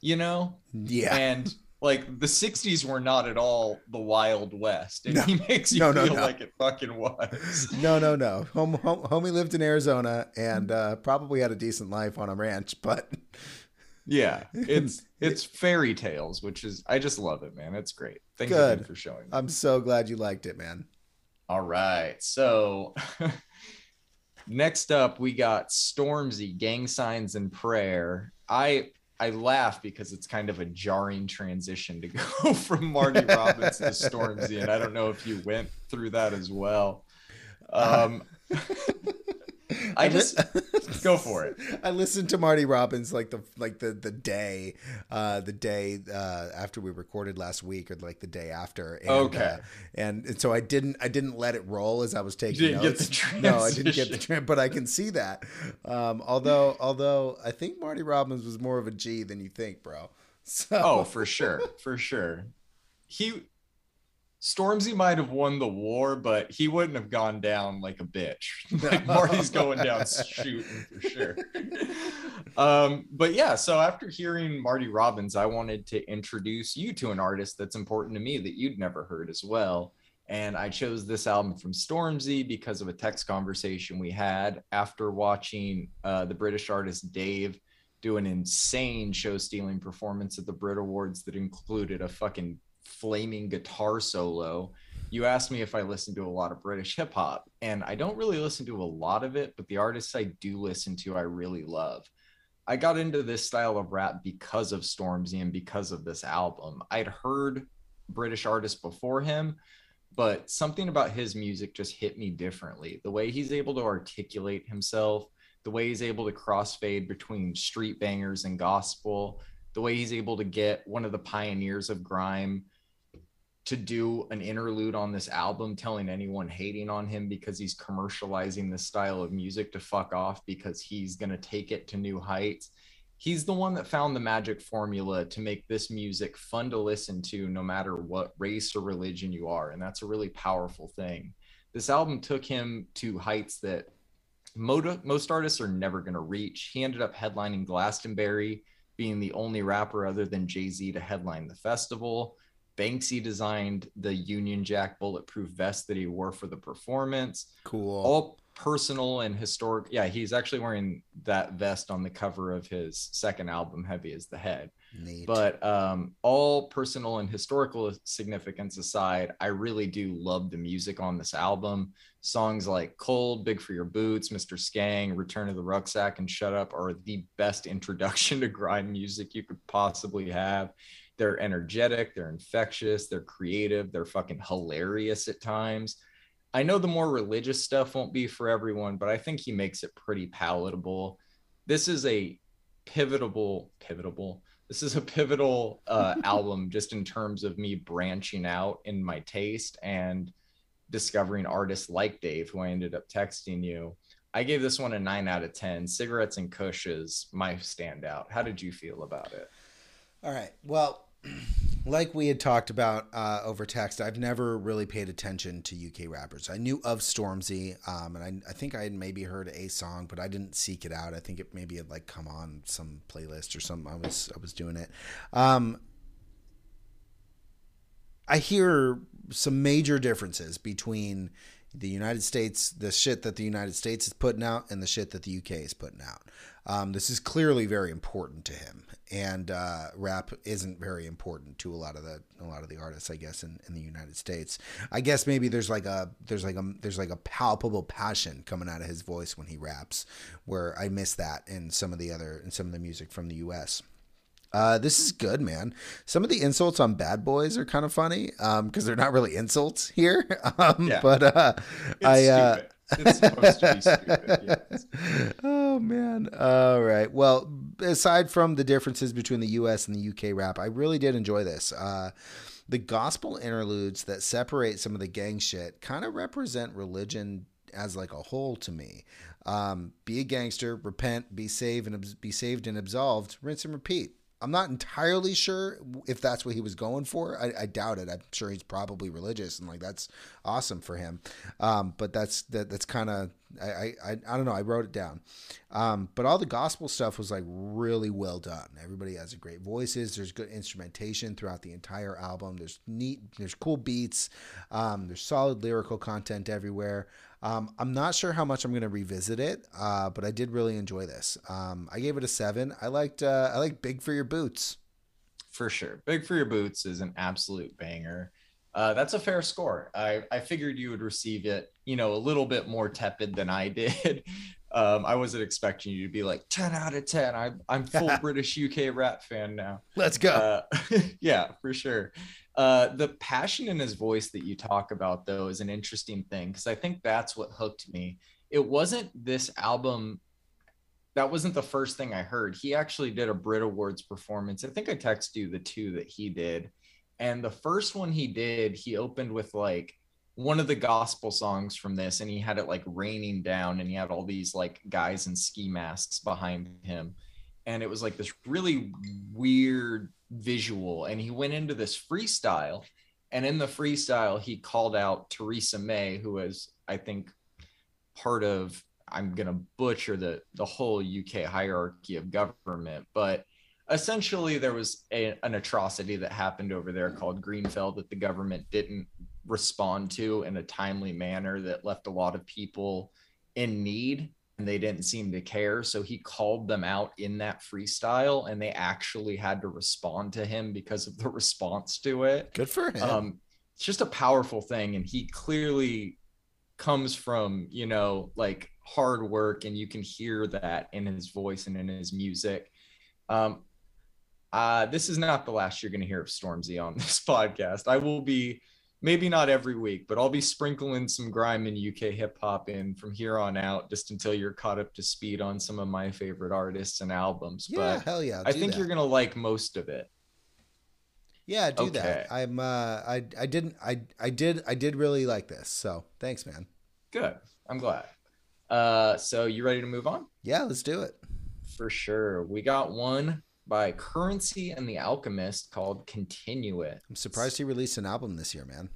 you know? Yeah. And like the 60s were not at all the Wild West. And No. he makes you No, no, feel like it fucking was. No, no, no. Hom- hom- homie lived in Arizona and uh, probably had a decent life on a ranch, but Yeah. It's it's fairy tales, which is I just love it, man. It's great. Thank you Good. for showing me. I'm so glad you liked it, man. All right. So next up we got Stormzy, Gang Signs and Prayer. I I laugh because it's kind of a jarring transition to go from Marty Robbins to Stormzy, and I don't know if you went through that as well. Um, I just go for it. I listened to Marty Robbins like the like the the day, uh, the day uh, after we recorded last week, or like the day after. And, Okay. uh, and, and so I didn't I didn't let it roll as I was taking didn't get notes. no, I didn't get the tra- but I can see that. Um, although although I think Marty Robbins was more of a G than you think, bro. So Oh, for sure, for sure. He Stormzy might have won the war, but he wouldn't have gone down like a bitch. like Marty's going down shooting for sure. um, but yeah, so after hearing Marty Robbins, I wanted to introduce you to an artist that's important to me that you'd never heard as well. And I chose this album from Stormzy because of a text conversation we had after watching uh, the British artist Dave do an insane show stealing performance at the Brit Awards that included a fucking flaming guitar solo. You asked me if I listen to a lot of British hip hop, and I don't really listen to a lot of it, but the artists I do listen to, I really love. I got into this style of rap because of Stormzy and because of this album. I'd heard British artists before him, but something about his music just hit me differently. The way he's able to articulate himself, the way he's able to crossfade between street bangers and gospel, the way he's able to get one of the pioneers of grime to do an interlude on this album telling anyone hating on him because he's commercializing this style of music to fuck off because he's going to take it to new heights. He's the one that found the magic formula to make this music fun to listen to no matter what race or religion you are. And that's a really powerful thing. This album took him to heights that most artists are never going to reach. He ended up headlining Glastonbury, being the only rapper other than Jay Z to headline the festival. Banksy designed the Union Jack bulletproof vest that he wore for the performance. Cool. All personal and historic. Yeah, he's actually wearing that vest on the cover of his second album, Heavy as the Head. Neat. But um, all personal and historical significance aside, I really do love the music on this album. Songs like Cold, Big for Your Boots, Mr. Skeng, Return of the Rucksack, and Shut Up are the best introduction to grime music you could possibly have. They're energetic, they're infectious, they're creative, they're fucking hilarious at times. I know the more religious stuff won't be for everyone, but I think he makes it pretty palatable. This is a pivotal, pivotal. This is a pivotal uh, album just in terms of me branching out in my taste and discovering artists like Dave, who I ended up texting you. I gave this one a nine out of 10. Cigarettes and Cush is my standout. How did you feel about it? All right. Well, like we had talked about uh, over text, I've never really paid attention to UK rappers. I knew of Stormzy, um, and I, I, think I had maybe heard a song, but I didn't seek it out. I think it maybe had like come on some playlist or something. I was I was doing it. Um, I hear some major differences between the United States, the shit that the United States is putting out, and the shit that the UK is putting out. Um, this is clearly very important to him, and uh, rap isn't very important to a lot of the a lot of the artists, I guess, in, in the United States. I guess maybe there's like a there's like a there's like a palpable passion coming out of his voice when he raps, where I miss that in some of the other in some of the music from the U.S. Uh, this is good, man. Some of the insults on Bad Boys are kind of funny because um, they're not really insults here. Um, yeah. But uh, I. Uh, it's supposed to be stupid. Yes. Oh man. All right. Well, aside from the differences between the U.S. and the U.K. rap, I really did enjoy this. Uh, the gospel interludes that separate some of the gang shit kind of represent religion as like a whole to me. Um, be a gangster, repent, be saved and be saved and absolved, rinse and repeat. I'm not entirely sure if that's what he was going for. I, I, doubt it. I'm sure he's probably religious and like that's awesome for him. Um, but that's that, that's kind of I, I I don't know. I wrote it down. Um, but all the gospel stuff was like really well done. Everybody has a great voices. There's good instrumentation throughout the entire album. There's neat. There's cool beats. Um, there's solid lyrical content everywhere. Um, I'm not sure how much I'm going to revisit it, uh, but I did really enjoy this. Um, I gave it a seven. I liked uh, I like Big for Your Boots. For sure, Big for Your Boots is an absolute banger. Uh, that's a fair score. I, I figured you would receive it, you know, a little bit more tepid than I did. Um, I wasn't expecting you to be like 10 out of 10. I, I'm full British UK rap fan now. Let's go. Uh, yeah, for sure. Uh, the passion in his voice that you talk about, though, is an interesting thing because I think that's what hooked me. It wasn't this album. That wasn't the first thing I heard. He actually did a Brit Awards performance. I think I texted you the two that he did. And the first one he did, he opened with like one of the gospel songs from this, and he had it like raining down, and he had all these like guys in ski masks behind him. And it was like this really weird visual and he went into this freestyle and in the freestyle he called out Theresa May who was I think part of I'm to butcher the the whole UK hierarchy of government but essentially there was a, an atrocity that happened over there called Grenfell that the government didn't respond to in a timely manner that left a lot of people in need and they didn't seem to care. So he called them out in that freestyle and they actually had to respond to him because of the response to it. Good for him. Um, it's just a powerful thing. And he clearly comes from, you know, like hard work and you can hear that in his voice and in his music. Um, uh, this is not the last you're going to hear of Stormzy on this podcast. I will be maybe not every week, but I'll be sprinkling some grime and UK hip hop in from here on out, just until you're caught up to speed on some of my favorite artists and albums. Yeah, but hell yeah. I think that. you're gonna like most of it. Yeah, do Okay. that. I'm uh I I didn't I I did I did really like this. So, thanks, man. Good. I'm glad. Uh, so you ready to move on? Yeah, let's do it. For sure. We got one by Curren$y and the Alchemist called Continuance. I'm surprised he released an album this year, man.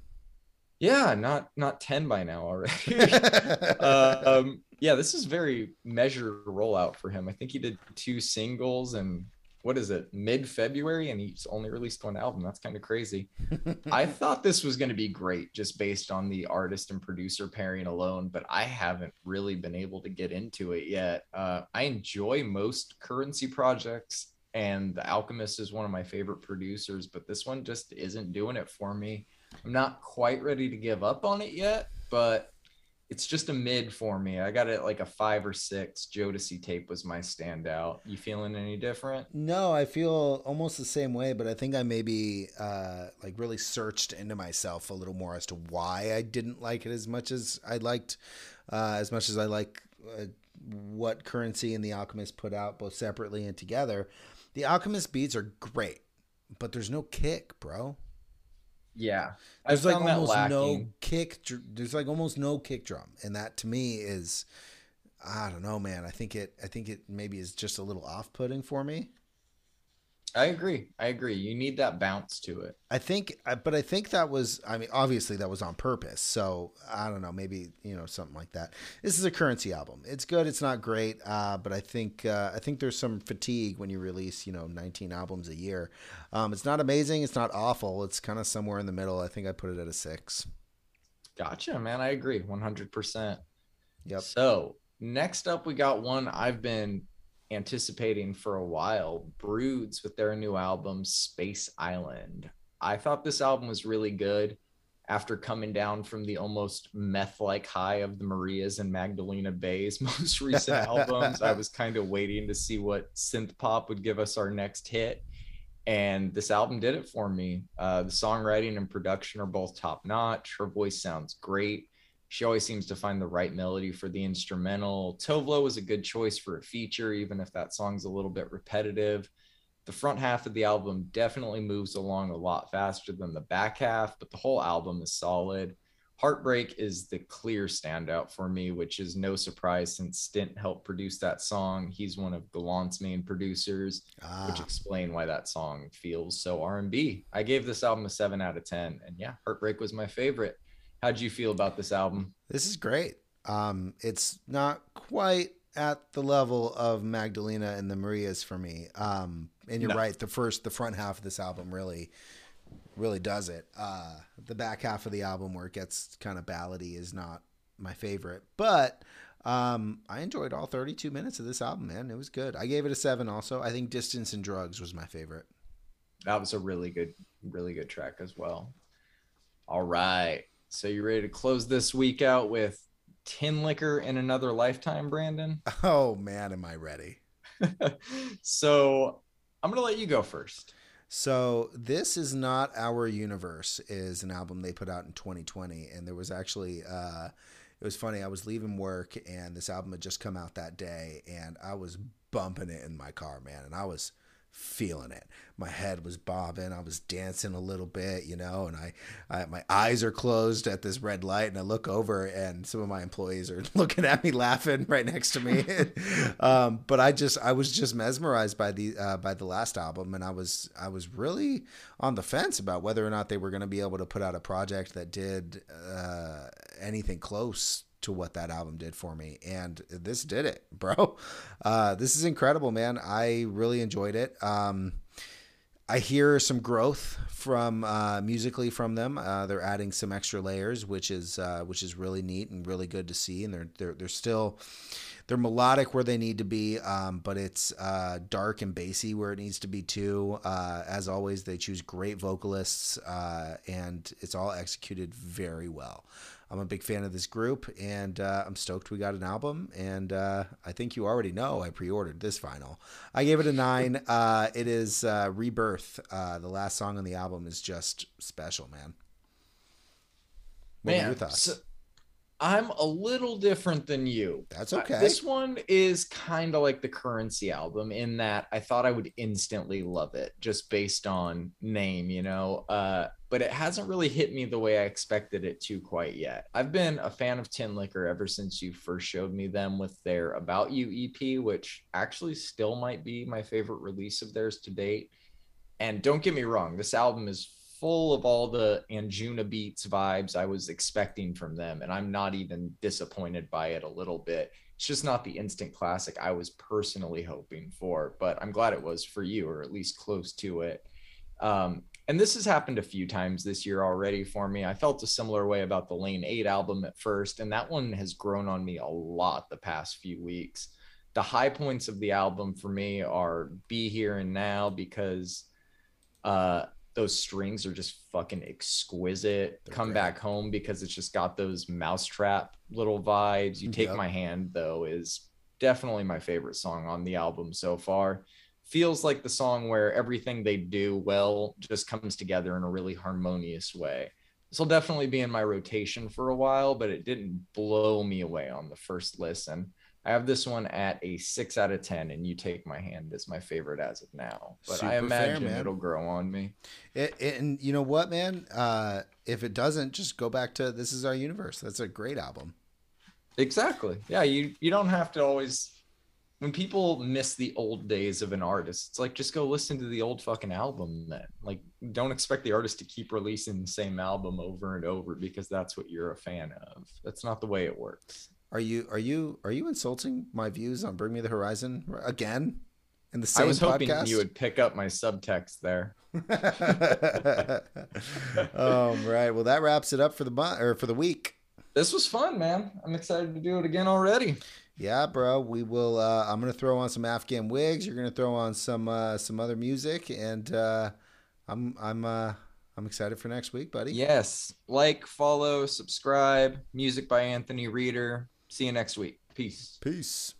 Yeah, not not 10 by now already. um, yeah, this is very measured rollout for him. I think he did two singles and what is it, mid February, and he's only released one album. That's kind of crazy. I thought this was going to be great just based on the artist and producer pairing alone, but I haven't really been able to get into it yet. Uh, I enjoy most Curren$y projects, and The Alchemist is one of my favorite producers, but this one just isn't doing it for me. I'm not quite ready to give up on it yet, but it's just a mid for me. I got it like a five or six. Jodeci tape was my standout. You feeling any different? No, I feel almost the same way, but I think I maybe uh, like really searched into myself a little more as to why I didn't like it as much as I liked, uh, as much as I like uh, what Curren$y and The Alchemist put out both separately and together. The Alchemist beats are great, but there's no kick, bro. Yeah, I There's like found that almost no kick. There's like almost no kick drum, and that to me is, I don't know, man. I think it. I think it maybe is just a little off-putting for me. I agree. I agree. You need that bounce to it. I think, but I think that was, I mean, obviously that was on purpose. So I don't know, maybe you know something like that. This is a Curren$y album. It's good. It's not great, uh, but I think uh, I think there's some fatigue when you release, you know, 19 albums a year. Um, it's not amazing. It's not awful. It's kind of somewhere in the middle. I think I put it at a six. Gotcha, man. I agree 100%. Yep. So, next up, we got one I've been anticipating for a while Broods with their new album, Space Island. I thought this album was really good after coming down from the almost meth like high of the Marias and Magdalena Bay's most recent albums. I was kind of waiting to see what synth pop would give us our next hit. And this album did it for me. Uh, the songwriting and production are both top notch. Her voice sounds great. She always seems to find the right melody for the instrumental. Tove Lo was a good choice for a feature, even if that song's a little bit repetitive. The front half of the album definitely moves along a lot faster than the back half, but the whole album is solid. Heartbreak is the clear standout for me, which is no surprise since Stint helped produce that song. He's one of Gallant's main producers, which Ah, explain why that song feels so R&B. I gave this album a 7 out of 10 and yeah, Heartbreak was my favorite. How'd you feel about this album? this is great. Um, it's not quite at the level of Magdalena and the Marias for me. Um, and you're No. right. The first, the front half of this album really, really does it. Uh, the back half of the album where it gets kind of ballady is not my favorite, but um, I enjoyed all 32 minutes of this album, man. It was good. I gave it a seven. Also, I think Distance and Drugs was my favorite. That was a really good, really good track as well. All right. So you ready to close this week out with Tinlicker in another lifetime, Brandon? Oh man, am I ready? so I'm gonna let you go first. So this is not our universe is an album they put out in 2020, and there was actually uh, it was funny. I was leaving work, and this album had just come out that day, and I was bumping it in my car, man, and I was feeling it. My head was bobbing. I was dancing a little bit, you know, and I, I my eyes are closed at this red light, and I look over, and some of my employees are looking at me, laughing right next to me. um, but I just I was just mesmerized by the uh, by the last album, and I was I was really on the fence about whether or not they were going to be able to put out a project that did uh, anything close to what that album did for me and this did it bro uh, this is incredible man i really enjoyed it um, I hear some growth from uh, musically from them. Uh, they're adding some extra layers, which is uh, which is really neat and really good to see. And they're they're they're still they're melodic where they need to be, um, but it's uh, dark and bassy where it needs to be too. Uh, as always, they choose great vocalists, uh, and it's all executed very well. I'm a big fan of this group, and uh, I'm stoked we got an album. And uh, I think you already know I pre-ordered this vinyl. I gave it a nine. Uh, it is uh, Rebirth. Uh, the last song on the album is just special, man. What were Man, your thoughts? so I'm a little different than you. That's Uh, okay. This one is kind of like the Curren$y album in that I thought I would instantly love it just based on name, you know. But it hasn't really hit me the way I expected it to quite yet. I've been a fan of Tinlicker ever since you first showed me them with their About You EP, which actually still might be my favorite release of theirs to date. And don't get me wrong, this album is full of all the Anjuna Beats vibes I was expecting from them. And I'm not even disappointed by it a little bit. It's just not the instant classic I was personally hoping for, but I'm glad it was for you, or at least close to it. Um, and this has happened a few times this year already for me. I felt a similar way about the Lane 8 album at first, and that one has grown on me a lot the past few weeks. The high points of the album for me are Be Here and Now because uh those strings are just fucking exquisite. They're Come great. back home because it's just got those mousetrap little vibes. You take Yep. my hand though is definitely my favorite song on the album so far. Feels like the song where everything they do well just comes together in a really harmonious way. This will definitely be in my rotation for a while, but it didn't blow me away on the first listen. I have this one at a six out of 10, and You Take My Hand is my favorite as of now. But Super I imagine man. it'll grow on me. It- and you know what, man? Uh, if it doesn't, just go back to "This Is Our Universe." That's a great album. Exactly. Yeah, you you don't have to always when people miss the old days of an artist, it's like just go listen to the old fucking album then. Like don't expect the artist to keep releasing the same album over and over because that's what you're a fan of. That's not the way it works. Are you are you are you insulting my views on Bring Me the Horizon again in the same I was hoping podcast? you would pick up my subtext there. um, right. Well, that wraps it up for the month or for the week. This was fun, man. I'm excited to do it again already. Yeah, bro. We will. Uh, I'm gonna throw on some Afghan Whigs. You're gonna throw on some uh, some other music, and uh, I'm I'm uh, I'm excited for next week, buddy. Yes. Like, follow, subscribe. Music by Anthony Reeder. See you next week. Peace. Peace.